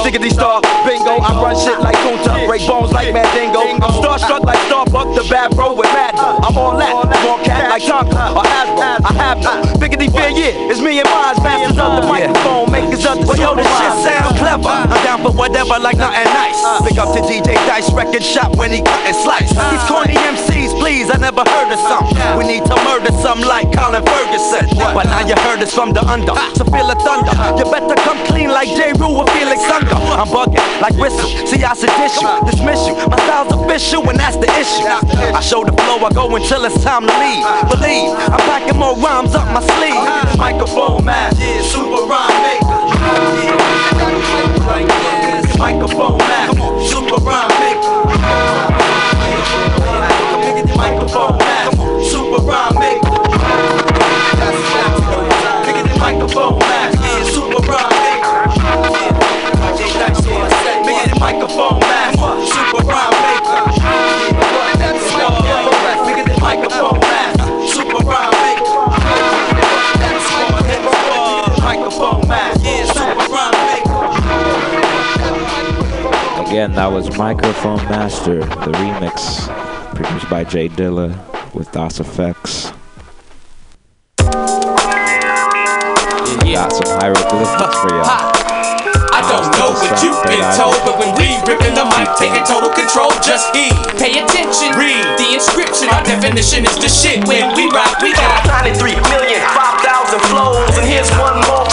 stickity star, bingo, I run shit like Kunta, break bones like Mandingo, I'm starstruck like Starbuck, the bad bro with Mad uh, I'm all that, more cat like Tonka uh, or Hasbro, I have no uh, biggity fear, yeah, it's me and mine, masters of the microphone, makers of the Well, yo, this shit sound clever. I'm down for whatever, like nothing nice. Big up to DJ Dice Record Shop when he cut and slice. These corny MCs, please, I never heard of some. We need to murder some like Colin Ferguson. But now you heard us from the under, so feel the thunder. You better come clean like J. Rue or Felix Unger. I'm bugging like whistle. See, I seduce you, dismiss you. My style's official, and that's the issue. I show the flow, I go until it's time to leave. Believe, I'm packing more rhymes up my sleeve. Microphone yeah, super rhyme maker. Microphone master, super rhyme maker. Microphone master, super rhyme maker. Again, that was Microphone Master, the remix, produced by J Dilla with Das EFX. Got some hieroglyphics for y'all. I don't know what you've been told, but when we ripping the mic, taking total control, just heed. Pay attention, read the inscription. Our definition is the shit. When we rock, we got 93 million, 5,000 flows, and here's one more.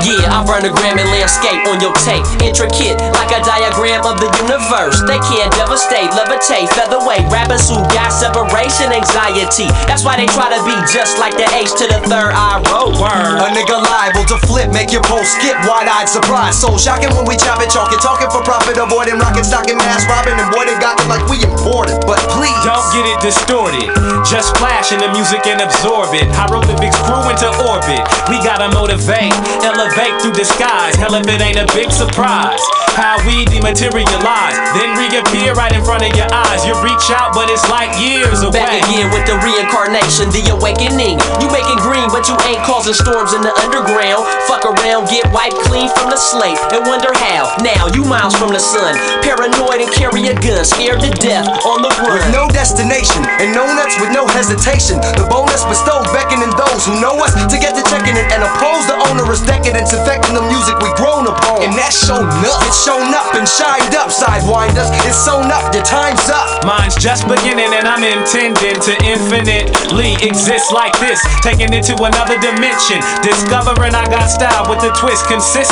Yeah, I run a gram and landscape on your tape. Intricate, like a diagram of the universe. They can't devastate, levitate, featherweight. Rappers who got separation anxiety. That's why they try to be just like the H to the third eye road. A nigga liable to flip, make your pole skip, wide eye I'd surprise. So shocking when we chop it, chalk it, talking for profit, avoiding rocket stocking, mass robbing, and boy, they got it like we imported. But please, Don't get it distorted. Just flash in the music and absorb it. Hieroglyphics grew into orbit. We gotta motivate, elevate through the skies. Hell, if it ain't a big surprise. How we dematerialize, then reappear right in front of your eyes. You reach out, but it's like years away. Back again with the reincarnation, the awakening. You making green, but you ain't causing storms in the underground. Fuck around, get wiped clean from the slate, and wonder how. Now you miles from the sun, paranoid and carry a gun, scared to death on the run. With no destination and no nuts with no hesitation. The bonus bestowed beckoning those who know us to get to checking it and oppose the onerous decadence infecting the music we grown upon. And that's shown up. It's shown up and shined up, sidewinders. It's sewn up, your time's up. Mine's just beginning and I'm intending to infinitely exist like this. Taking it to another dimension. Discovering I got style with the twist.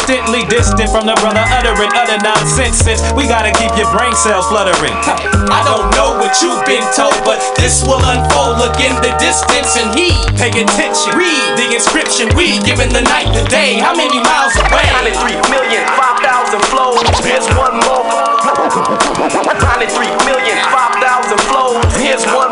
Consistently distant from the brother uttering utter nonsense. We gotta keep your brain cells fluttering. I don't know what you've been told, but this will unfold. Look in the distance and he pay attention. Read the inscription. We giving the night the day. How many miles away? 93 million, 5,000 flows. Here's one more. 93 million, 5,000 flows. Here's. One,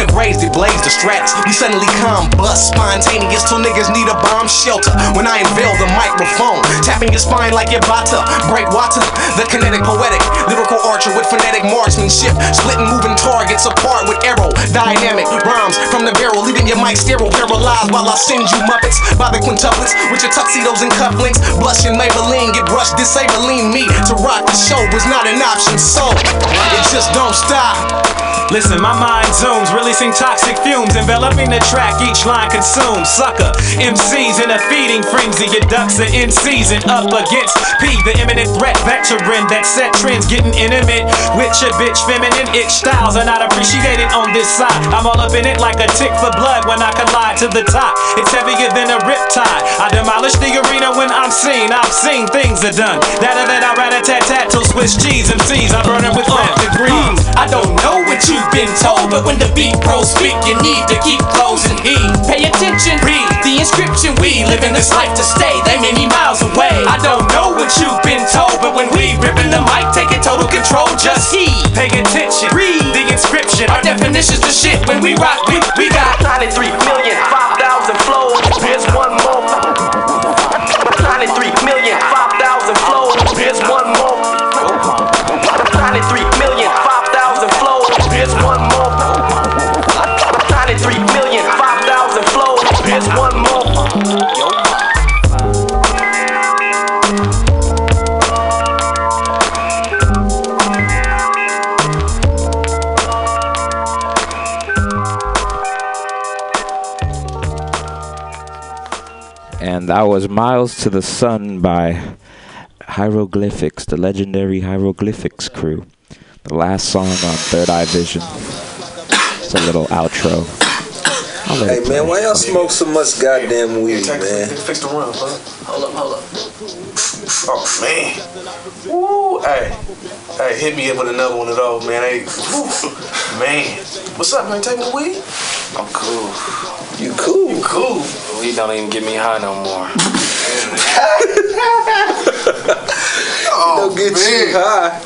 Disintegrates, it blaze the stratus. We suddenly combust, spontaneous till niggas need a bomb shelter. When I unveil the microphone, tapping your spine like you're about to break water. The kinetic, poetic, lyrical archer with phonetic marksmanship, splitting, moving targets apart with arrow. Dynamic rhymes from the barrel, leaving your mic sterile, paralyzed while I send you muppets by the quintuplets with your tuxedos and cufflinks. Blushing Maybelline, get brushed, disabling me to rock the show was not an option. So it just don't stop. Listen, my mind zooms, releasing toxic fumes, enveloping the track each line consumes. Sucker, MCs in a feeding frenzy, your ducks are in season up against P, the imminent threat veteran that set trends, getting intimate with your bitch. Feminine itch styles are not appreciated on this side. I'm all up in it like a tick for blood when I collide to the top. It's heavier than a riptide. I demolish the arena when I'm seen. I've seen things are done. That or that I rat a tat tat till Swiss cheese MCs. I burn it with uh, rap degrees. Uh. I don't know what you've been told, but when the beat pros speak, you need to keep closing heed. Pay attention, read the inscription. We live in this life to stay. They many miles away. I don't know what you've been told, but when we ripping the mic, taking total control, just heed. Pay attention, read the inscription. Our definition's the shit. When we rock, we, we got 93 million, 5,000 flows. Here's one And that was Miles to the Sun by Hieroglyphics, the legendary Hieroglyphics crew. The last song on Third Eye Vision. It's a little outro. Hey man, why y'all smoke so much goddamn weed, man? Fix the run, huh? Hold up, hold up. Oh man. Woo, hey. Hey, hit me up with another one of those, man. Hey, man. What's up, man? Taking the weed? I'm cool. You cool? You cool. Weed don't even get me high no more. oh, Don't get man. you high.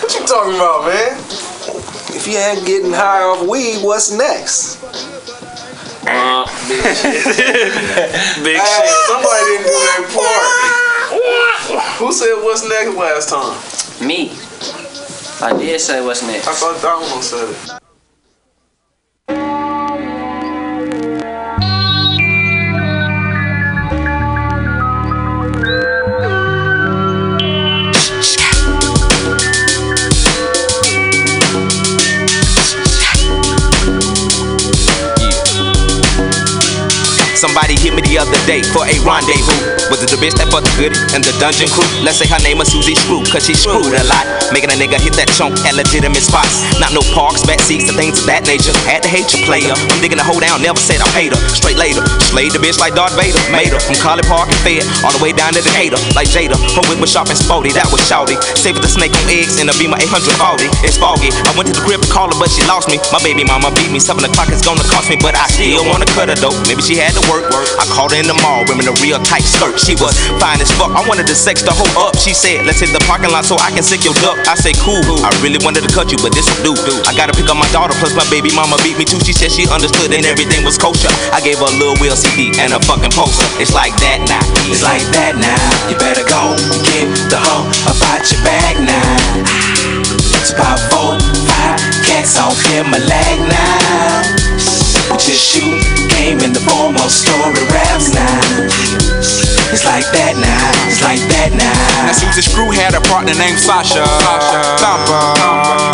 What you talking about, man? If you ain't getting high off weed, what's next? Uh, big shit. big shit. Somebody didn't do that part. Who said what's next last time? Me. I did say what's next. I thought Donald said it. Hit me the other day for a rendezvous. Was it the bitch that fucked the goodie and the dungeon crew? Let's say her name is Susie Screw, cause she screwed a lot. Making a nigga hit that chunk at legitimate spots. Not no parks, back seats, and things of that nature. Had to hate your player. I'm digging the hoe down, never said I paid her. Straight later. Slayed the bitch like Darth Vader. Made her from College Park and Fed all the way down to Decatur. Like Jada. Her whip was sharp and sporty, that was shouty. Saved the snake on eggs in a Beamer 840. It's foggy. I went to the crib to call her, but she lost me. My baby mama beat me. Seven o'clock is gonna cost me, but I still wanna cut her though. Maybe she had to work. I called her in the mall, wearing a real tight skirt. She was fine as fuck. I wanted to sex the hoe up. She said, let's hit the parking lot so I can sick your duck. I say, cool. I really wanted to cut you, but this will do. I gotta pick up my daughter, plus my baby mama beat me too. She said she understood and everything was kosher. I gave her a little Will CD and a fucking poster. It's like that now. It's like that now. You better go get the hoe about your bag now. It's about four, five cats off in my leg now. With your shoe game in the form of story raps now. It's like that now. It's like that now. Now Susie Screw had a partner named Sasha. Thumper.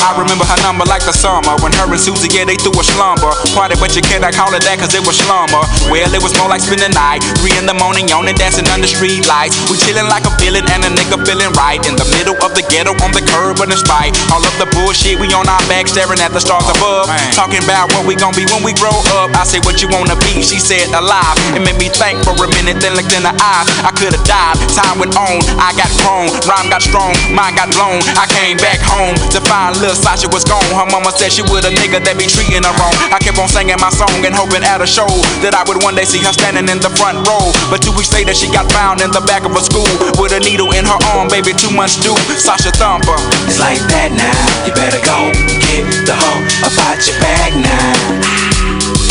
I remember her number like the summer when her and Susie, yeah, they threw a slumber. Party, but you cannot call it that cause it was slumber. Well, it was more like spending the night. Three in the morning, yawning, dancing under street lights. We chilling like a villain and a nigga feeling right. In the middle of the ghetto on the curb, but in spite all of the bullshit, we on our back staring at the stars above. Oh, Talking about what we gon' be when we grow up. I say what you wanna be, she said alive. It made me think for a minute, then looked in the eyes. I could've died, time went on, I got grown, rhyme got strong, mind got blown. I came back home to find little Sasha was gone. Her mama said she would a nigga that be treating her wrong. I kept on singing my song and hoping at a show that I would one day see her standing in the front row. But two weeks later, she got found in the back of a school with a needle in her arm, baby, two months due. Sasha Thumper. It's like that now. You better go get the hoe about your bag now.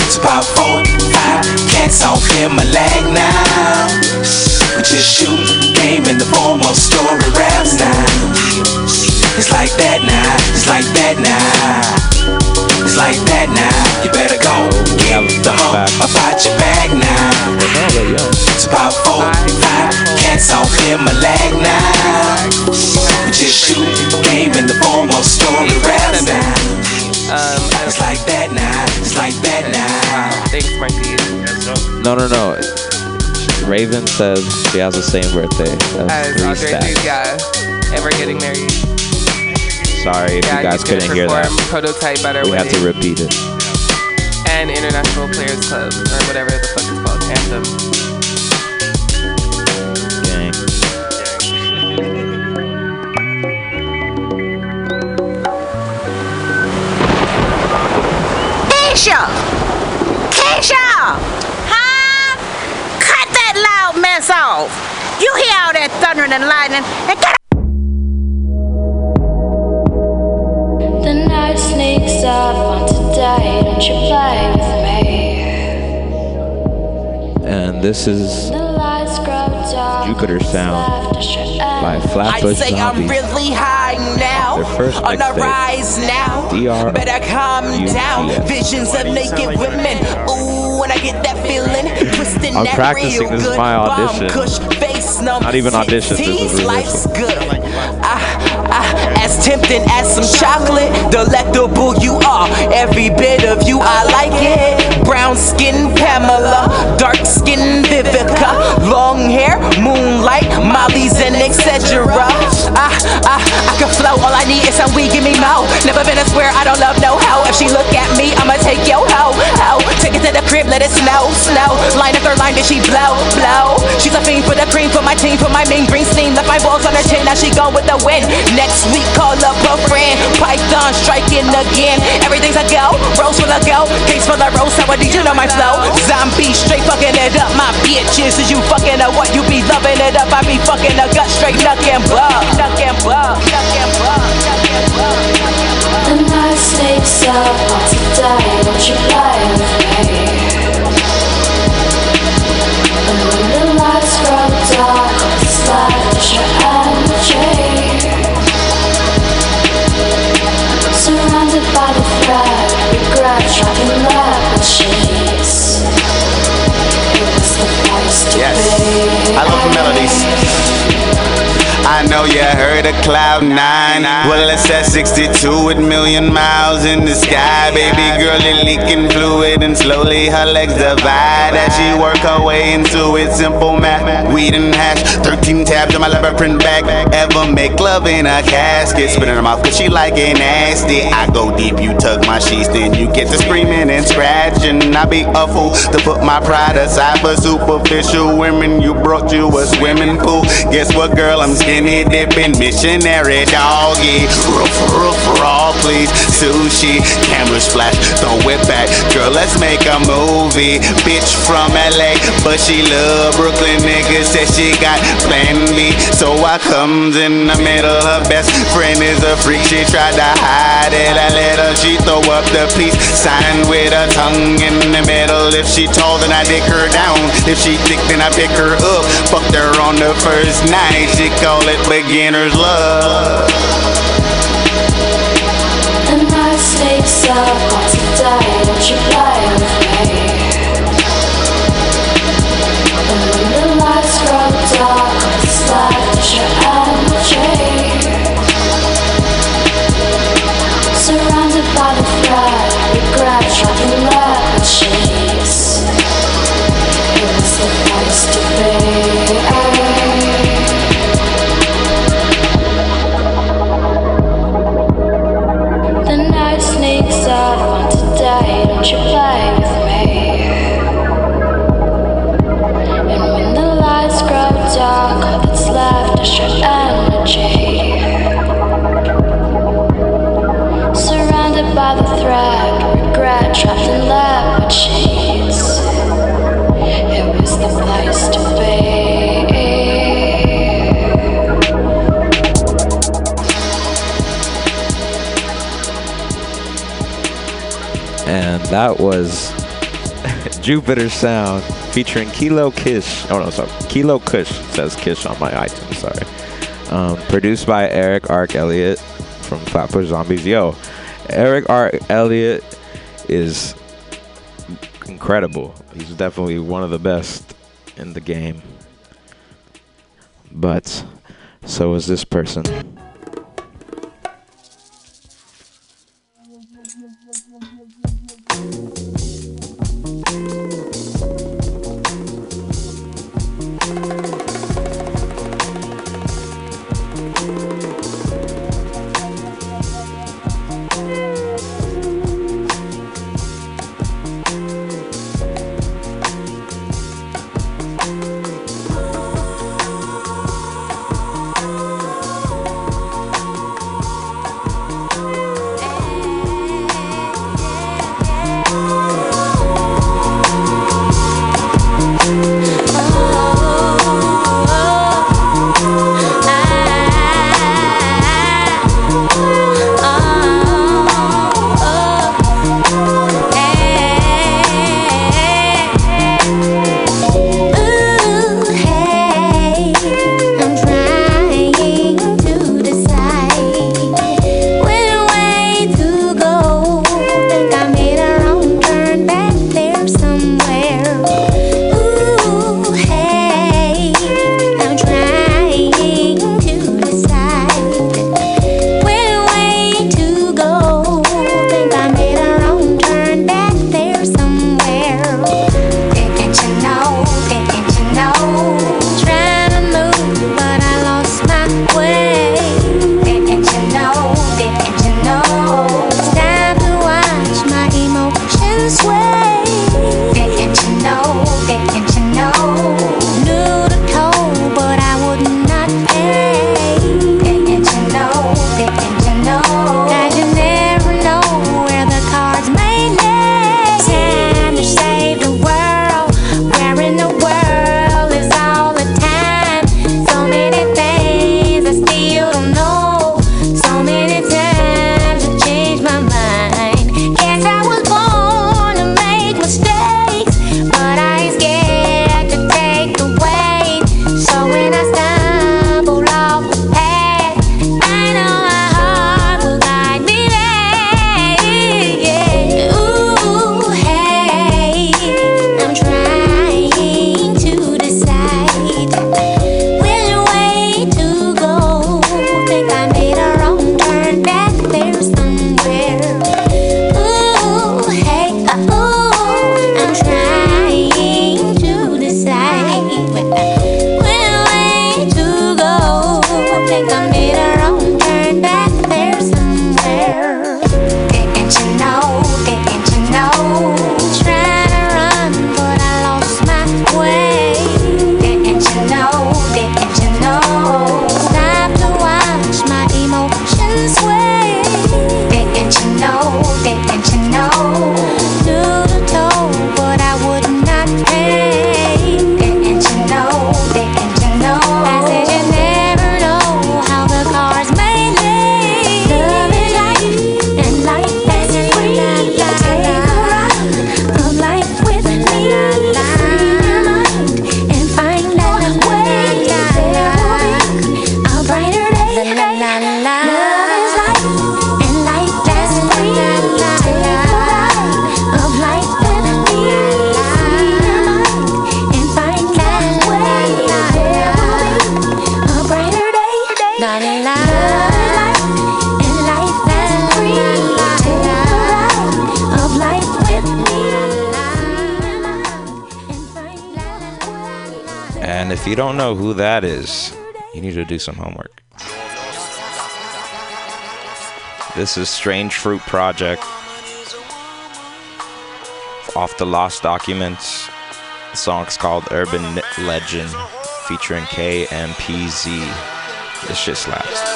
It's about four, five cats off in my leg now. With your shoe game in the form of story raps now. It's like that now. It's like that now. It's like that now. You better go get the hoe about your bag now. It's about four, five cats off in my leg now. With your shoe game in the form of story raps now. It's like that now. It's like that now. Thanks, Marky. No, no, no. Raven says she has the same birthday as As Andre yeah. And we're getting married. Sorry if yeah, you guys he's couldn't hear that. Prototype at our We had wedding. to repeat it. and International Players Club, or whatever the fuck it's called, Anthem. Keisha! Keisha! Huh? Cut that loud mess off. You hear all that thundering and lightning and get The night sneaks up on today. Don't you play with me? And this is The lights grow dark. Jupiter Sound by I Flatbush say I'm really high now. Their first On the rise now. DR Better calm down. Visions of naked women. Ooh, when I get that feeling, twisting I'm that practicing. real This is good my bomb audition. Kush face numb Not even audition, this is titties, rehearsal. Life's good. Ah, ah, as tempting as some chocolate, delectable you are. Every bit of you, I like it. Brown skin Pamela, dark skin Vivica, long hair, moonlight, Molly's and etc. Ah, ah, I can flow. All I need is some weed, give me mo. Never been a square, I don't love no hoe. If she look at me, I'ma take yo ho, ho. Take it to the crib, let it snow, snow. Line her line, then she blow, blow. She's a fiend for the cream, for my team, for my mean green steam. Left my balls on her chin, now she gone with the wind. Next week, call up a friend. Python striking again. Everything's a go, rose for the go. Case for the rose, how I you know my flow. Zombie straight fucking it up, my bitches. Is you fucking up what you be loving it up? I be fucking a gut straight, nuck and buck, nuck and buck, nuck and buck, nuck and buck. The night sneaks up on today. Don't you play with me? And when the lights grow dark, it's like your energy. Surrounded by the threat, regret, driving lab machines. It was the place to Yes. I love the melodies. I know you heard of Cloud 9. Well, it's at 62 with million miles in the sky. Baby girl is leaking fluid and slowly her legs divide as she work her way into it. Simple math, weed and hash. 13 tabs on my leopard print bag. Ever make love in a casket? Spit in her mouth cause she like it nasty. I go deep, you tug my sheets, then you get to screaming and scratching. I be a fool to put my pride aside for superficial women. You brought you a swimming pool. Guess what, girl? I'm skinny dipping, missionary doggy. Roof, roof, raw, please. Sushi, camera splash, throw it back. Girl, let's make a movie. Bitch from LA, but she love Brooklyn. Nigga said she got plan. So I comes in the middle. Her best friend is a freak. She tried to hide it. I let her, she throw up the piece. Sign with her tongue in the middle. If she tall, then I dick her down. If she thick, then I pick her up. Fucked her on the first night. She call it beginner's love. The night sneaks up on today, don't you play up on today, don't you play with me? That was Jupiter Sound featuring Kilo Kish. Oh no, sorry. Kilo Kush says Kish on my iTunes, sorry. Um, produced by Erick Arc Elliott from Flatbush Zombies. Yo, Erick Arc Elliott is incredible. He's definitely one of the best in the game. But so is this person. To do some homework. This is Strange Fruit Project off the Lost Documents. The song's called Urban Legend featuring KMPZ. This shit slaps.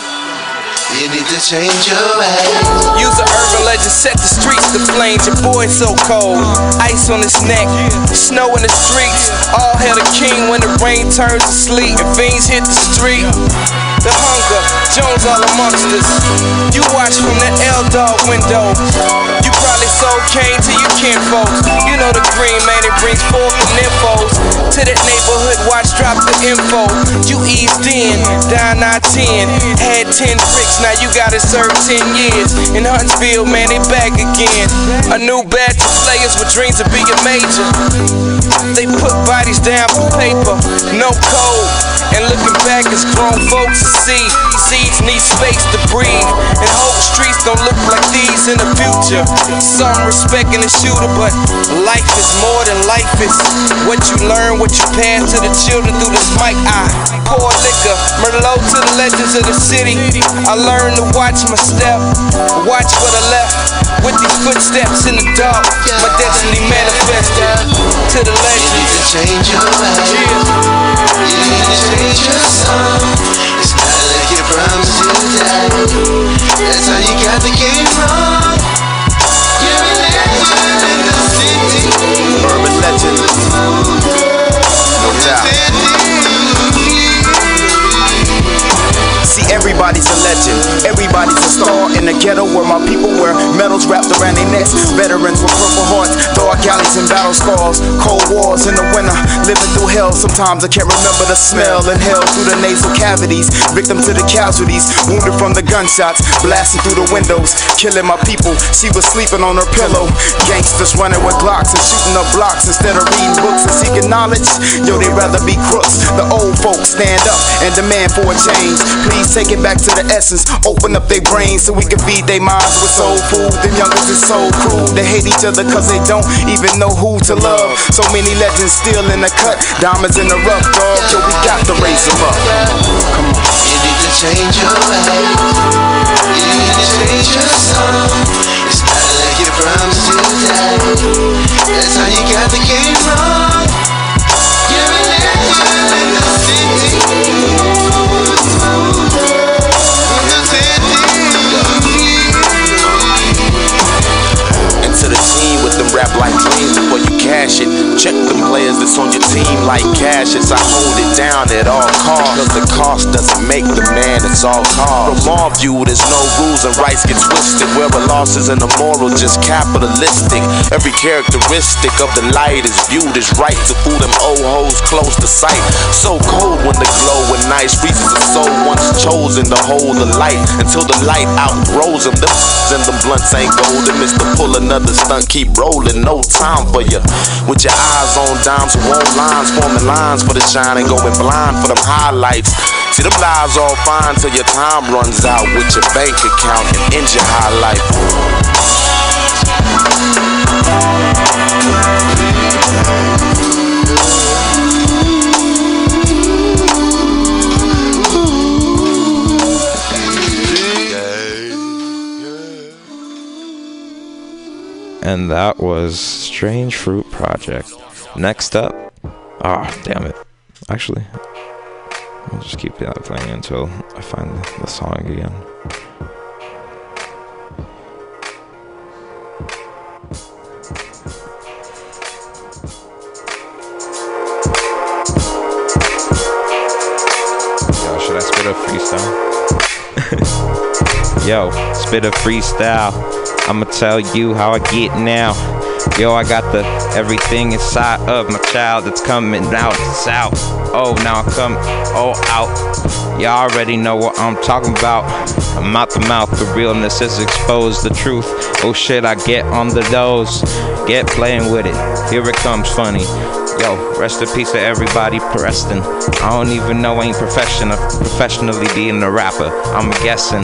You need to change your ways. Use an urban legend, set the streets to flames. Your boy so cold, ice on his neck, snow in the streets. All hail the king when the rain turns to sleet and fiends hit the street. The hunger, Jones all amongst us. You watch from the L dog window. You probably sold cane to your kinfolks. You know the green man, it brings forth the nymphos. To that neighborhood, watch drop the info. You eased in, down I 10. Had 10 bricks, now you gotta serve 10 years. In Huntsville, man, they back again. A new batch of players with dreams of being major. They put bodies down for paper, no code. And looking back it's grown folks see seeds need space to breathe. And hope streets don't look like these in the future. Some respect respecting the shooter, but life is more than life is. What you learn, what you pass to the children through this mic. I pour liquor, Merlot to the legends of the city. I learned to watch my step, watch what I left. With these footsteps in the dark, my destiny manifested to the legends. You need to Change your ways. You need to change your song. That's how you got the game wrong. In the city. Urban legend. No doubt. See, everybody's a legend. Everybody's a star in the ghetto where my people wear medals wrapped around their necks. Veterans with purple hearts, dark alleys and battle scars. Cold wars in the winter, living through hell. Sometimes I can't remember the smell. Inhale through the nasal cavities. Victim to the casualties, wounded from the gunshots, blasting through the windows, killing my people. She was sleeping on her pillow. Gangsters running with Glocks and shooting up blocks instead of reading books and seeking knowledge. Yo, they'd rather be crooks. The old folks stand up and demand for a change. Please take it back to the essence. Open up their brains so we can feed their minds with soul food. Them youngers is so cruel. They hate each other cause they don't even know who to love. So many legends still in the cut. Diamonds in the rough, dog. Yo, we got to raise them up. Come on. You need to change your ways. You need to change your song. Check them players that's on your team like cashes. I hold it down at all costs. Cause the cost doesn't make the man, it's all cost. From our view, there's no rules and rights get twisted. Where a loss is an immoral, just capitalistic. Every characteristic of the light is viewed as right to fool them old hoes close to sight. So cold when the glow and nice reaches the soul once chosen to hold the light until the light outgrows them. Them and them blunts ain't golden. Mr. Pull another stunt, keep rolling, no time for you. With your eyes on dimes, who want lines, forming lines for the shine and going blind for them highlights. See them lies all fine till your time runs out with your bank account and ends your high life. And that was Strange Fruit Project. Next up, ah, damn it. Actually, I'll just keep that playing until I find the, song again. Yo, should I spit a freestyle? Yo, spit a freestyle. I'ma tell you how I get now. Yo, I got the everything inside of my child that's coming out. It's out. Oh, now I come all oh, out. Y'all already know what I'm talking about. I'm out the mouth. The realness is exposed. The truth. Oh shit, I get on the dose. Get playing with it. Here it comes funny. Yo, rest in peace to everybody Preston. I don't even know ain't professional professionally being a rapper. I'm guessing.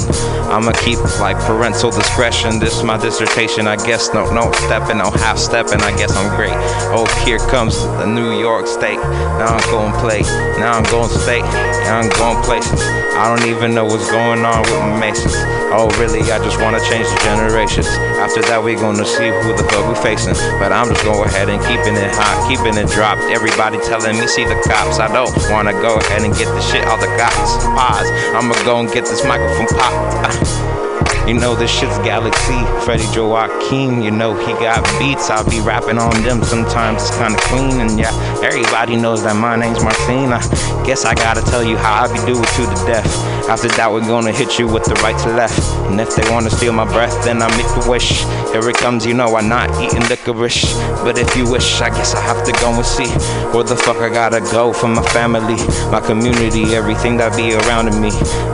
I'ma keep like parental discretion. This my dissertation, I guess. No, no stepping, no half stepping. I guess I'm great. Oh, here comes the New York State. Now I'm going play. Now I'm going state. Now I'm going places. I don't even know what's going on with my Masons. Oh, really? I just wanna change the generations. After that, we gonna see who the fuck we facing. But I'm just going ahead and keeping it hot, keeping it dropped. Everybody telling me, see the cops. I don't wanna go ahead and get the shit out the cops. Pause. I'ma go and get this microphone pop. You know this shit's Galaxy, Freddie Joaquin. You know he got beats. I'll be rapping on them. Sometimes it's kinda clean, and yeah, everybody knows that my name's Marcin. I guess I gotta tell you how I be doing to the death. After that, we're gonna hit you with the right to left. And if they wanna steal my breath, then I make a wish. Here it comes, you know I'm not eating licorice. But if you wish, I guess I have to go and see where the fuck I gotta go for my family, my community, everything that be around me.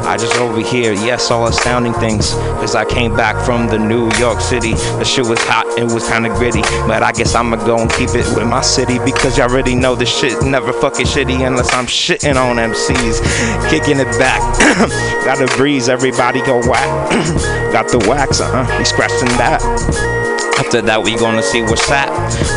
I just over here, yes, all astounding things. Cause I came back from the New York City. The shit was hot, and was kinda gritty. But I guess I'ma go and keep it with my city because y'all already know this shit never fucking shitty unless I'm shitting on MCs. Kicking it back. Got a breeze, everybody go whack. Got the wax, uh huh. We scratching that. After that, we gonna see what's at.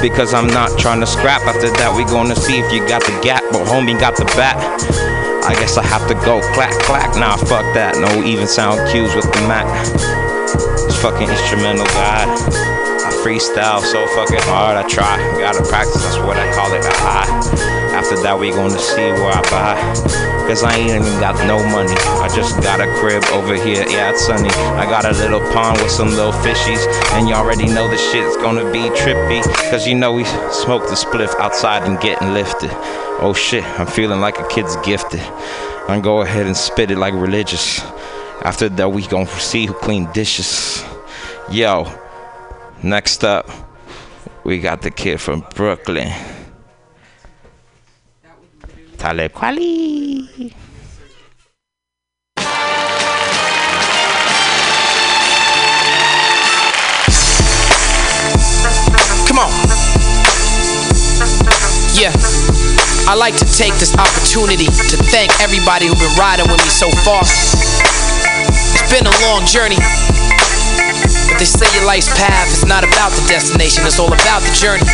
Because I'm not trying to scrap. After that, we gonna see if you got the gap, but homie got the bat. I guess I have to go clack clack. Nah, fuck that. No even sound cues with the Mac. It's fucking instrumental, God. I freestyle so fucking hard. I try. Gotta practice. That's what I call it. A high. After that, we gonna see where I buy. Cause I ain't even got no money. I just got a crib over here. Yeah, it's sunny. I got a little pond with some little fishies. And you already know the shit's gonna be trippy. Cause you know we smoke the spliff outside and getting lifted. Oh shit, I'm feeling like a kid's gifted. I'm go ahead and spit it like religious. After that, we gonna see who clean dishes. Yo, next up, we got the kid from Brooklyn. Talib Kweli. Come on. Yeah. I like to take this opportunity to thank everybody who's been riding with me so far. It's been a long journey. But they say your life's path is not about the destination, it's all about the journey.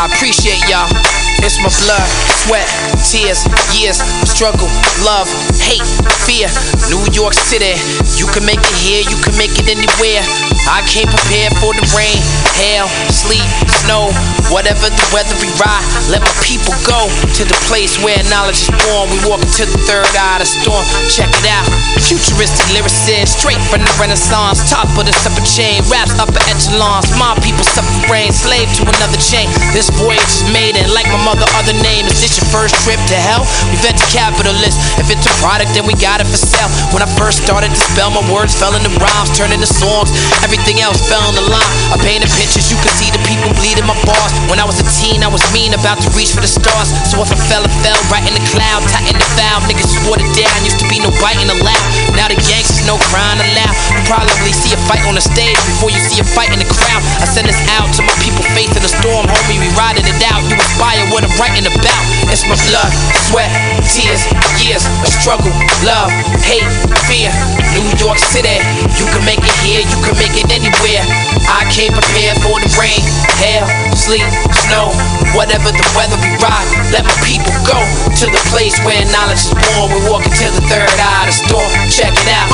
I appreciate y'all. It's my blood, sweat, tears, years, struggle, love, hate, fear. New York City, you can make it here, you can make it anywhere. I came prepared for the rain, hail, sleet, snow, whatever the weather we ride. Let my people go to the place where knowledge is born. We walk into the third eye of the storm. Check it out, futuristic lyricist, straight from the Renaissance, top of the upper chain, raps upper echelons. My people suffer brain, slave to another chain. This voyage is made, and like my mother, other name. Is this your first trip to hell? We venture capitalists. If it's a product, then we got it for sale. When I first started to spell, my words fell into rhymes, turned into songs. Everything else fell in the line. I painted pictures, you could see the people bleeding my bars. When I was a teen, I was mean, about to reach for the stars. So if I fell, I fell right in the cloud, tighten the valve. Niggas watered down, used to be no biting allowed. Now the gangsters, no crying allowed. You probably see a fight on the stage before you see a fight in the crowd. I send this out to my people facing the storm, homie. We riding it out. You inspire what I'm writing about. It's my blood, sweat, tears, years of struggle, love, hate, fear. New York City, you can make it here, you can make it anywhere. I came prepared for the rain, hail, sleet, snow, whatever the weather we ride. Let my people go to the place where knowledge is born. We walk into the third eye of the storm. Check it out.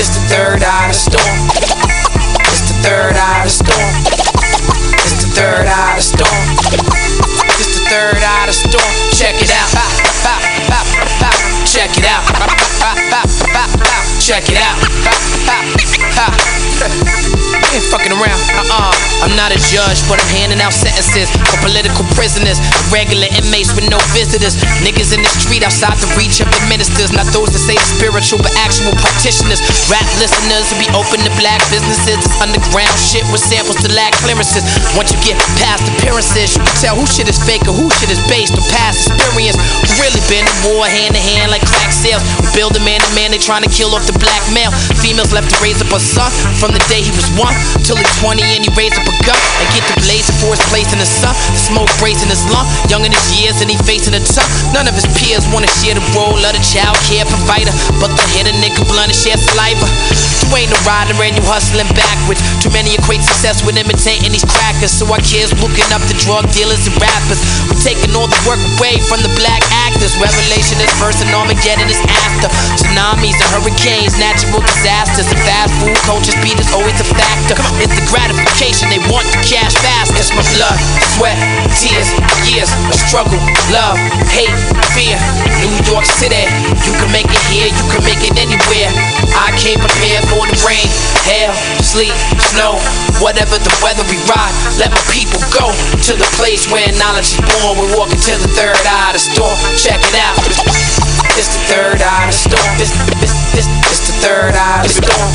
It's the third eye of the storm. It's the third eye of the storm. It's the third eye of the storm. It's the third eye of the storm. Check it out. Check it out. Bop. Ain't fucking around. Uh-uh. I'm not a judge, but I'm handing out sentences for political prisoners, regular inmates with no visitors. Niggas in the street outside the reach of the ministers. Not those that say spiritual, but actual practitioners. Rap listeners who be open to black businesses. Underground shit with samples to lack clearances. Once you get past appearances, you can tell who shit is fake or who shit is based on past experience. Really been in war hand to hand like crack sales. We build a man to man, they trying to kill off the black male. Females left to raise up a son from the day he was one till he's 20 and he raised up a gun. and get the blaze before it's place in the sun. The smoke raising his lung, young in his years and he facing a tough. None of his peers wanna share the role of the child care provider, but the hit a nigga blunt and share saliva. You ain't a rider and you hustling backwards. Too many equate success with imitating these crackers, so our kids looking up to drug dealers and rappers. We're taking all the work away from the black actors. Revelation is first and Armageddon is after. Tsunamis and hurricanes, natural disasters. The fast food culture speed is always a It's the gratification they want the cash fast. It's my blood, sweat, tears, years of struggle, love, hate, fear. New York City, you can make it here, you can make it anywhere. I came prepared for the rain, hail, sleet, snow, whatever the weather we ride. Let my people go to the place where knowledge is born. We're walking to the third eye of the storm. Check it out. It's the third eye of the storm. It's, it's, it's, it's the third eye of the storm.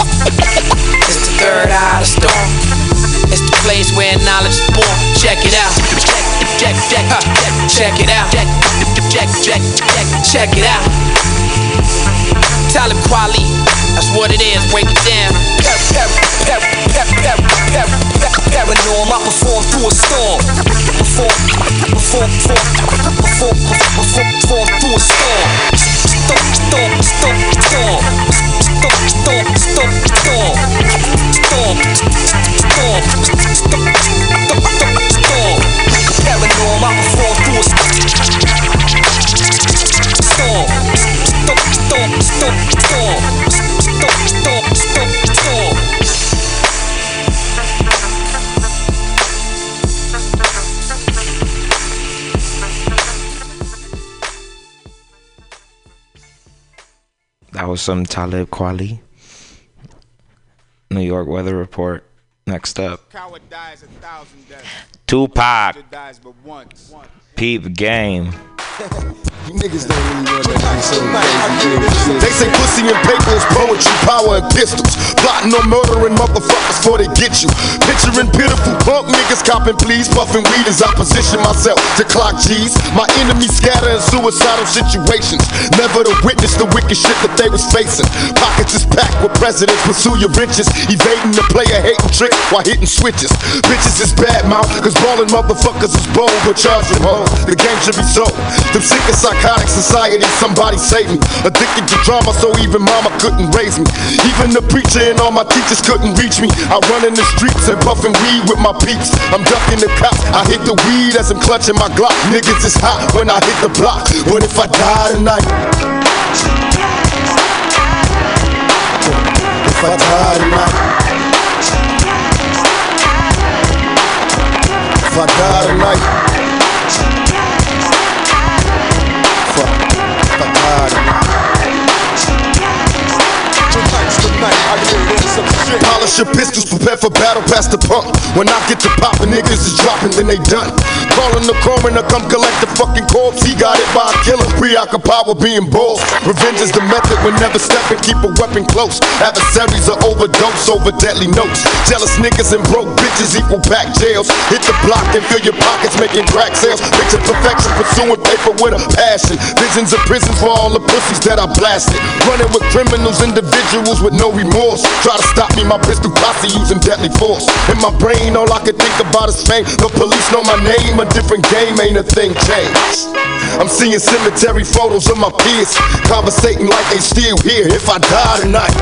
It's the third eye of the storm. It's the place where knowledge is born. Check it out. Check, check, check, uh, check it out. Check, check, check, check, check it out. Talib Kweli, that's what it is. Break it down. Paranorm, I perform through a storm. Perform, perform, perform, perform, perform, perform through a. Storm, storm, storm, storm. Storm, was some Talib Kweli. New York weather report. Next up. Tupac. Peep game. They say pussy and paper is poetry, power and pistols. Plotting on murdering motherfuckers before they get you. Picturing pitiful punk niggas copping please, puffing weed as I position myself to clock G's. My enemies scatter in suicidal situations. Never to witness the wicked shit that they was facing. Pockets is packed with presidents, pursue your riches. Evading the player hating trick while hitting switches. Bitches is bad mouth, cause ballin' motherfuckers is bold, but charge from home. The game should be sold. Them sick and psychotic society, somebody save me. Addicted to drama, so even mama couldn't raise me. Even the preacher and all my teachers couldn't reach me. I run in the streets and puffin' weed with my peeps. I'm ducking the cops. I hit the weed as I'm clutching my Glock. Niggas is hot when I hit the block. What if I die tonight? If I die tonight? If I die tonight? Polish your pistols, prepare for battle, past the pump. When I get to poppin', niggas is dropping, then they done. Calling the coroner, come collect the fucking corpse. He got it by a killer, preoccupied with being bold. Revenge is the method when never stepping, keep a weapon close. Adversaries are overdose over deadly notes. Jealous niggas and broke bitches equal back jails. Hit the block and fill your pockets, making crack sales. Picture perfection, pursuing paper with a passion. Visions of prison for all the pussies that I blasted. Running with criminals, individuals with no remorse. Try to stop me, my pistol posse using deadly force. In my brain, all I can think about is fame. The police know my name, a different game, ain't a thing changed. I'm seeing cemetery photos of my peers, conversating like they still here. If I die tonight,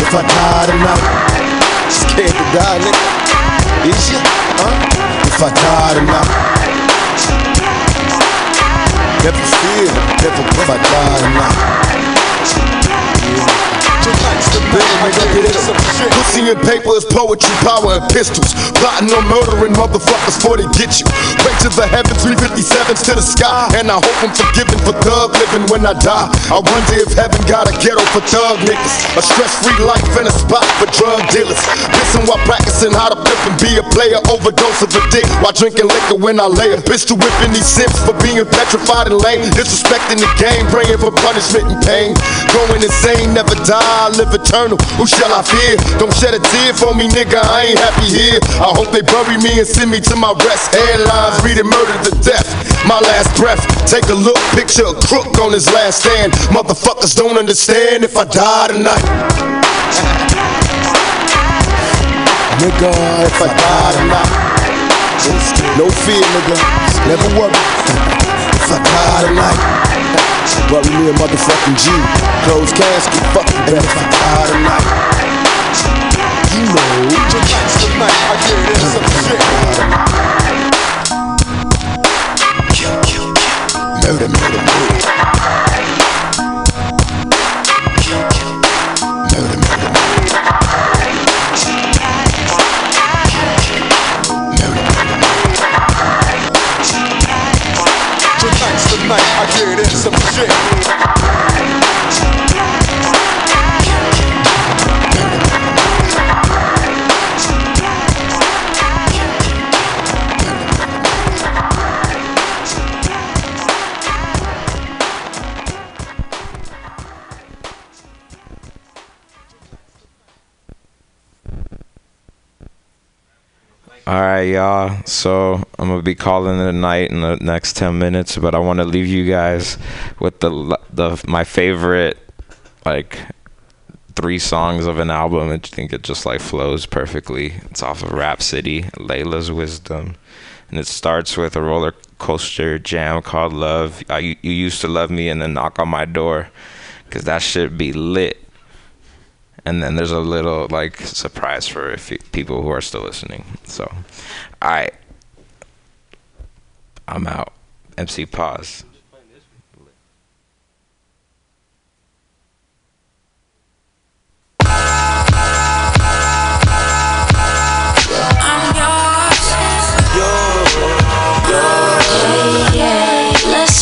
if I die tonight, scared to die, nigga. Is ya? Huh? If I die tonight, never fear, never if I die tonight. Watch. Pussy and paper is poetry, power and pistols. Plotting on murdering motherfuckers before they get you. Way to the heavens, 357s to the sky. And I hope I'm forgiven for thug living when I die. I wonder if heaven got a ghetto for thug niggas. A stress free life and a spot for drug dealers. Listen while practicing how to flip and be a player. Overdose of a dick while drinking liquor when I lay a pistol whipping these simps for being petrified and lame. Disrespecting the game, praying for punishment and pain. Going insane, never die, live eternal. Who shall I fear? Don't shed a tear for me, nigga. I ain't happy here. I hope they bury me and send me to my rest. Headlines reading murder to death. My last breath. Take a look, picture a crook on his last stand. Motherfuckers don't understand if I die tonight. Nigga, if I die tonight. No fear, nigga. Never worry. if I die tonight. Bury me a motherfucking G. Closed casket, fucking better if I die tonight. You know. Tonight's the night I get in some shit. Murder, murder, murder. Shit. All right, y'all. So I'm gonna be calling it a night in the next ten minutes, but I want to leave you guys with the the my favorite like three songs of an album. I think it just like flows perfectly. It's off of Rapsody, Laila's Wisdom, and it starts with a roller coaster jam called Love. I, you used to love me, and then knock on my door, cause that should be lit. And then there's a little like surprise for people who are still listening. So, right, I'm out. MC Pauze.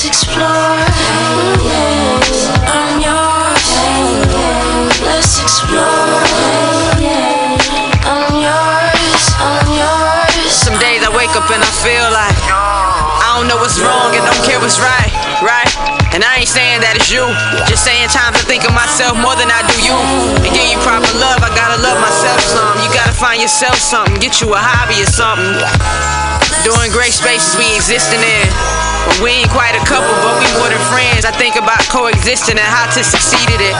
Explore. Let's explore. Yours. Some days I wake up and I feel like I don't know what's wrong and don't care what's right, right? And I ain't saying that it's you, just saying times I think of myself more than I do you. And give you proper love, I gotta love myself some. You gotta find yourself something, get you a hobby or something. Doing great spaces we existing in. But we ain't quite a couple, but we more than friends. I think about coexisting and how to succeed at it.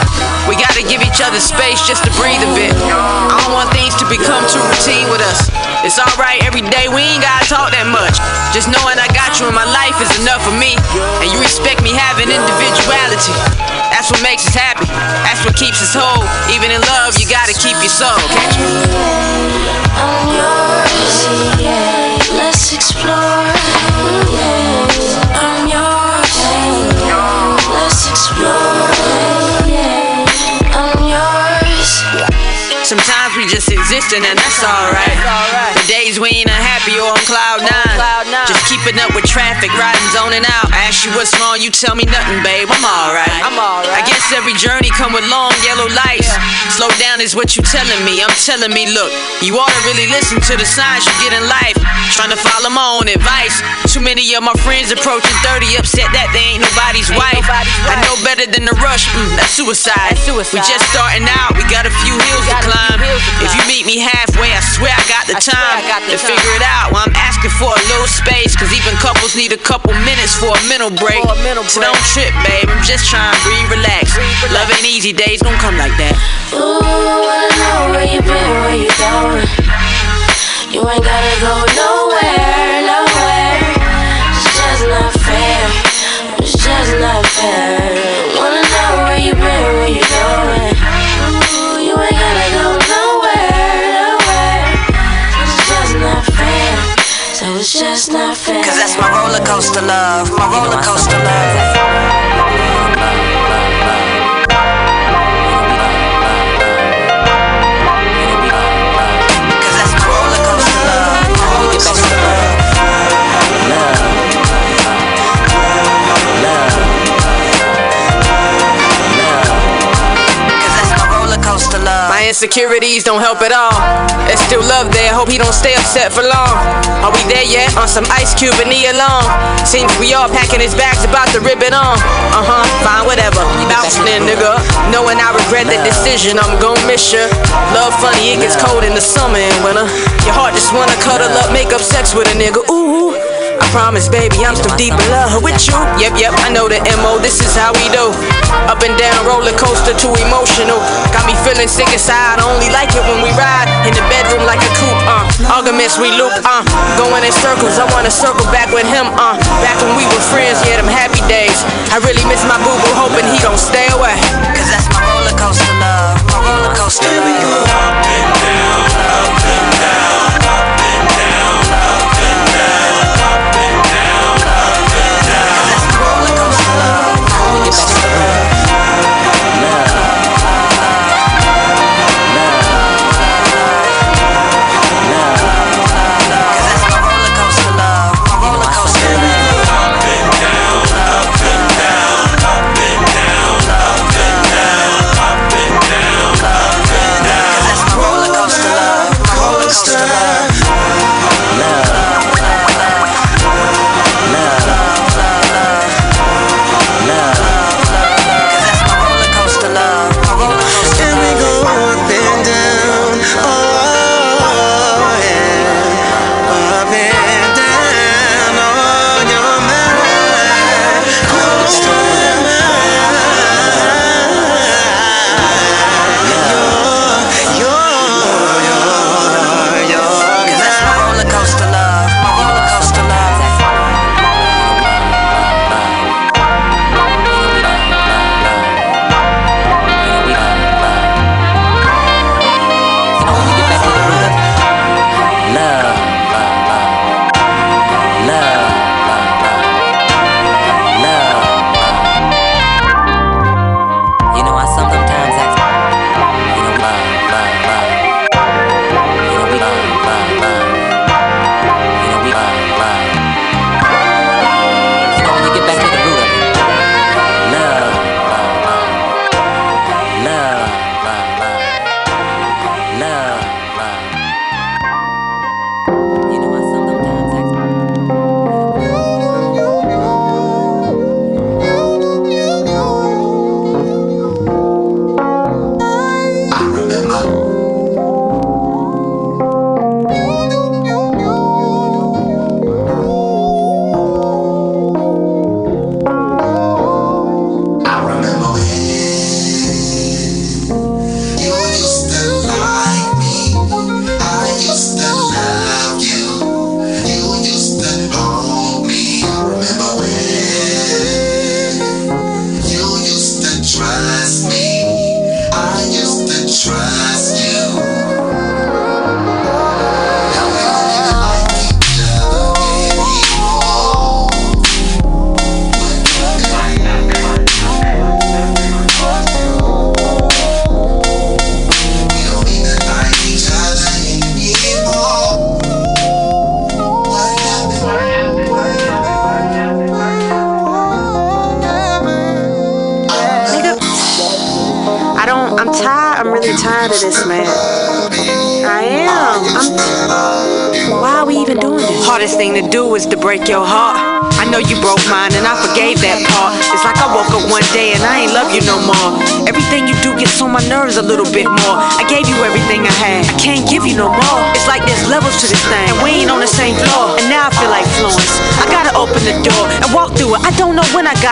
We gotta give each other space just to breathe a bit. I don't want things to become too routine with us. It's alright every day, we ain't gotta talk that much. Just knowing I got you in my life is enough for me. And you respect me having individuality. That's what makes us happy. That's what keeps us whole. Even in love, you gotta keep your soul. Catch me. I'm yours. Let's explore. Yours. Let's explore. Sometimes we just existing and that's alright. The days we ain't unhappy or on cloud nine. Just keeping up with traffic, riding, zoning out. I ask you what's wrong, you tell me nothing, babe. I'm alright. I'm alright. I guess every journey come with long yellow lights. Slow down is what you telling me. I'm telling me, look, you ought to really listen to the signs you get in life. Trying to follow my own advice. Too many of my friends approaching 30 upset that they ain't nobody's wife. I know better than the rush. Mm, that's suicide. We just starting out. We got a few hills to climb. If you meet me halfway, I swear I got the time to figure it out. While I'm asking for a little space, cause even couples need a couple minutes for a mental break. So don't trip, babe. I'm just trying to breathe, relax. Love ain't easy, days gon' come like that. Ooh, wanna know where you been, where you going? You ain't gotta go nowhere, nowhere. It's just not fair. It's just not fair. It's just not fair. Cause that's my roller coaster love, my roller coaster love. Insecurities don't help at all. There's still love there, hope he don't stay upset for long. Are we there yet? On some Ice Cube and Nia Long. Seems we all packing his bags, about to rip it on. Uh huh, fine, whatever. Bouncing in, nigga. Knowing I regret the decision, I'm gon' miss ya. Love funny, it gets cold in the summer and winter. Your heart just wanna cuddle up, make up sex with a nigga. Ooh. I promise, baby, I'm still deep in love with you. Yep, yep, I know the MO, this is how we do. Up and down roller coaster, too emotional. Got me feeling feeling sick inside. I only like it when we ride in the bedroom like a coupe. Uh, arguments we loop. Uh, going in circles. I wanna circle back with him. Uh, back when we were friends. Yeah, them happy days. I really miss my boo boo. Hoping he don't stay away. Cause that's my roller coaster love. My roller coaster. Here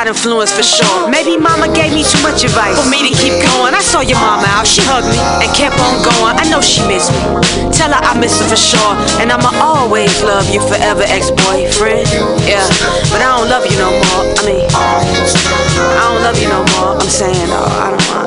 when influence for sure. Maybe mama gave me too much advice for me to keep going. I saw your mama out. She hugged me and kept on going. I know she missed me. Tell her I miss her for sure. And I'ma always love you forever, ex-boyfriend. Yeah. But I don't love you no more. I mean, I don't love you no more. I'm saying, though, I don't, I,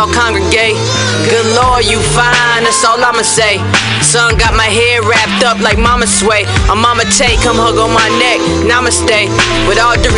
all congregate. Good Lord, you fine, that's all I'ma say. Son got my hair wrapped up like mama sway. I'm mama take, come hug on my neck, namaste. With all due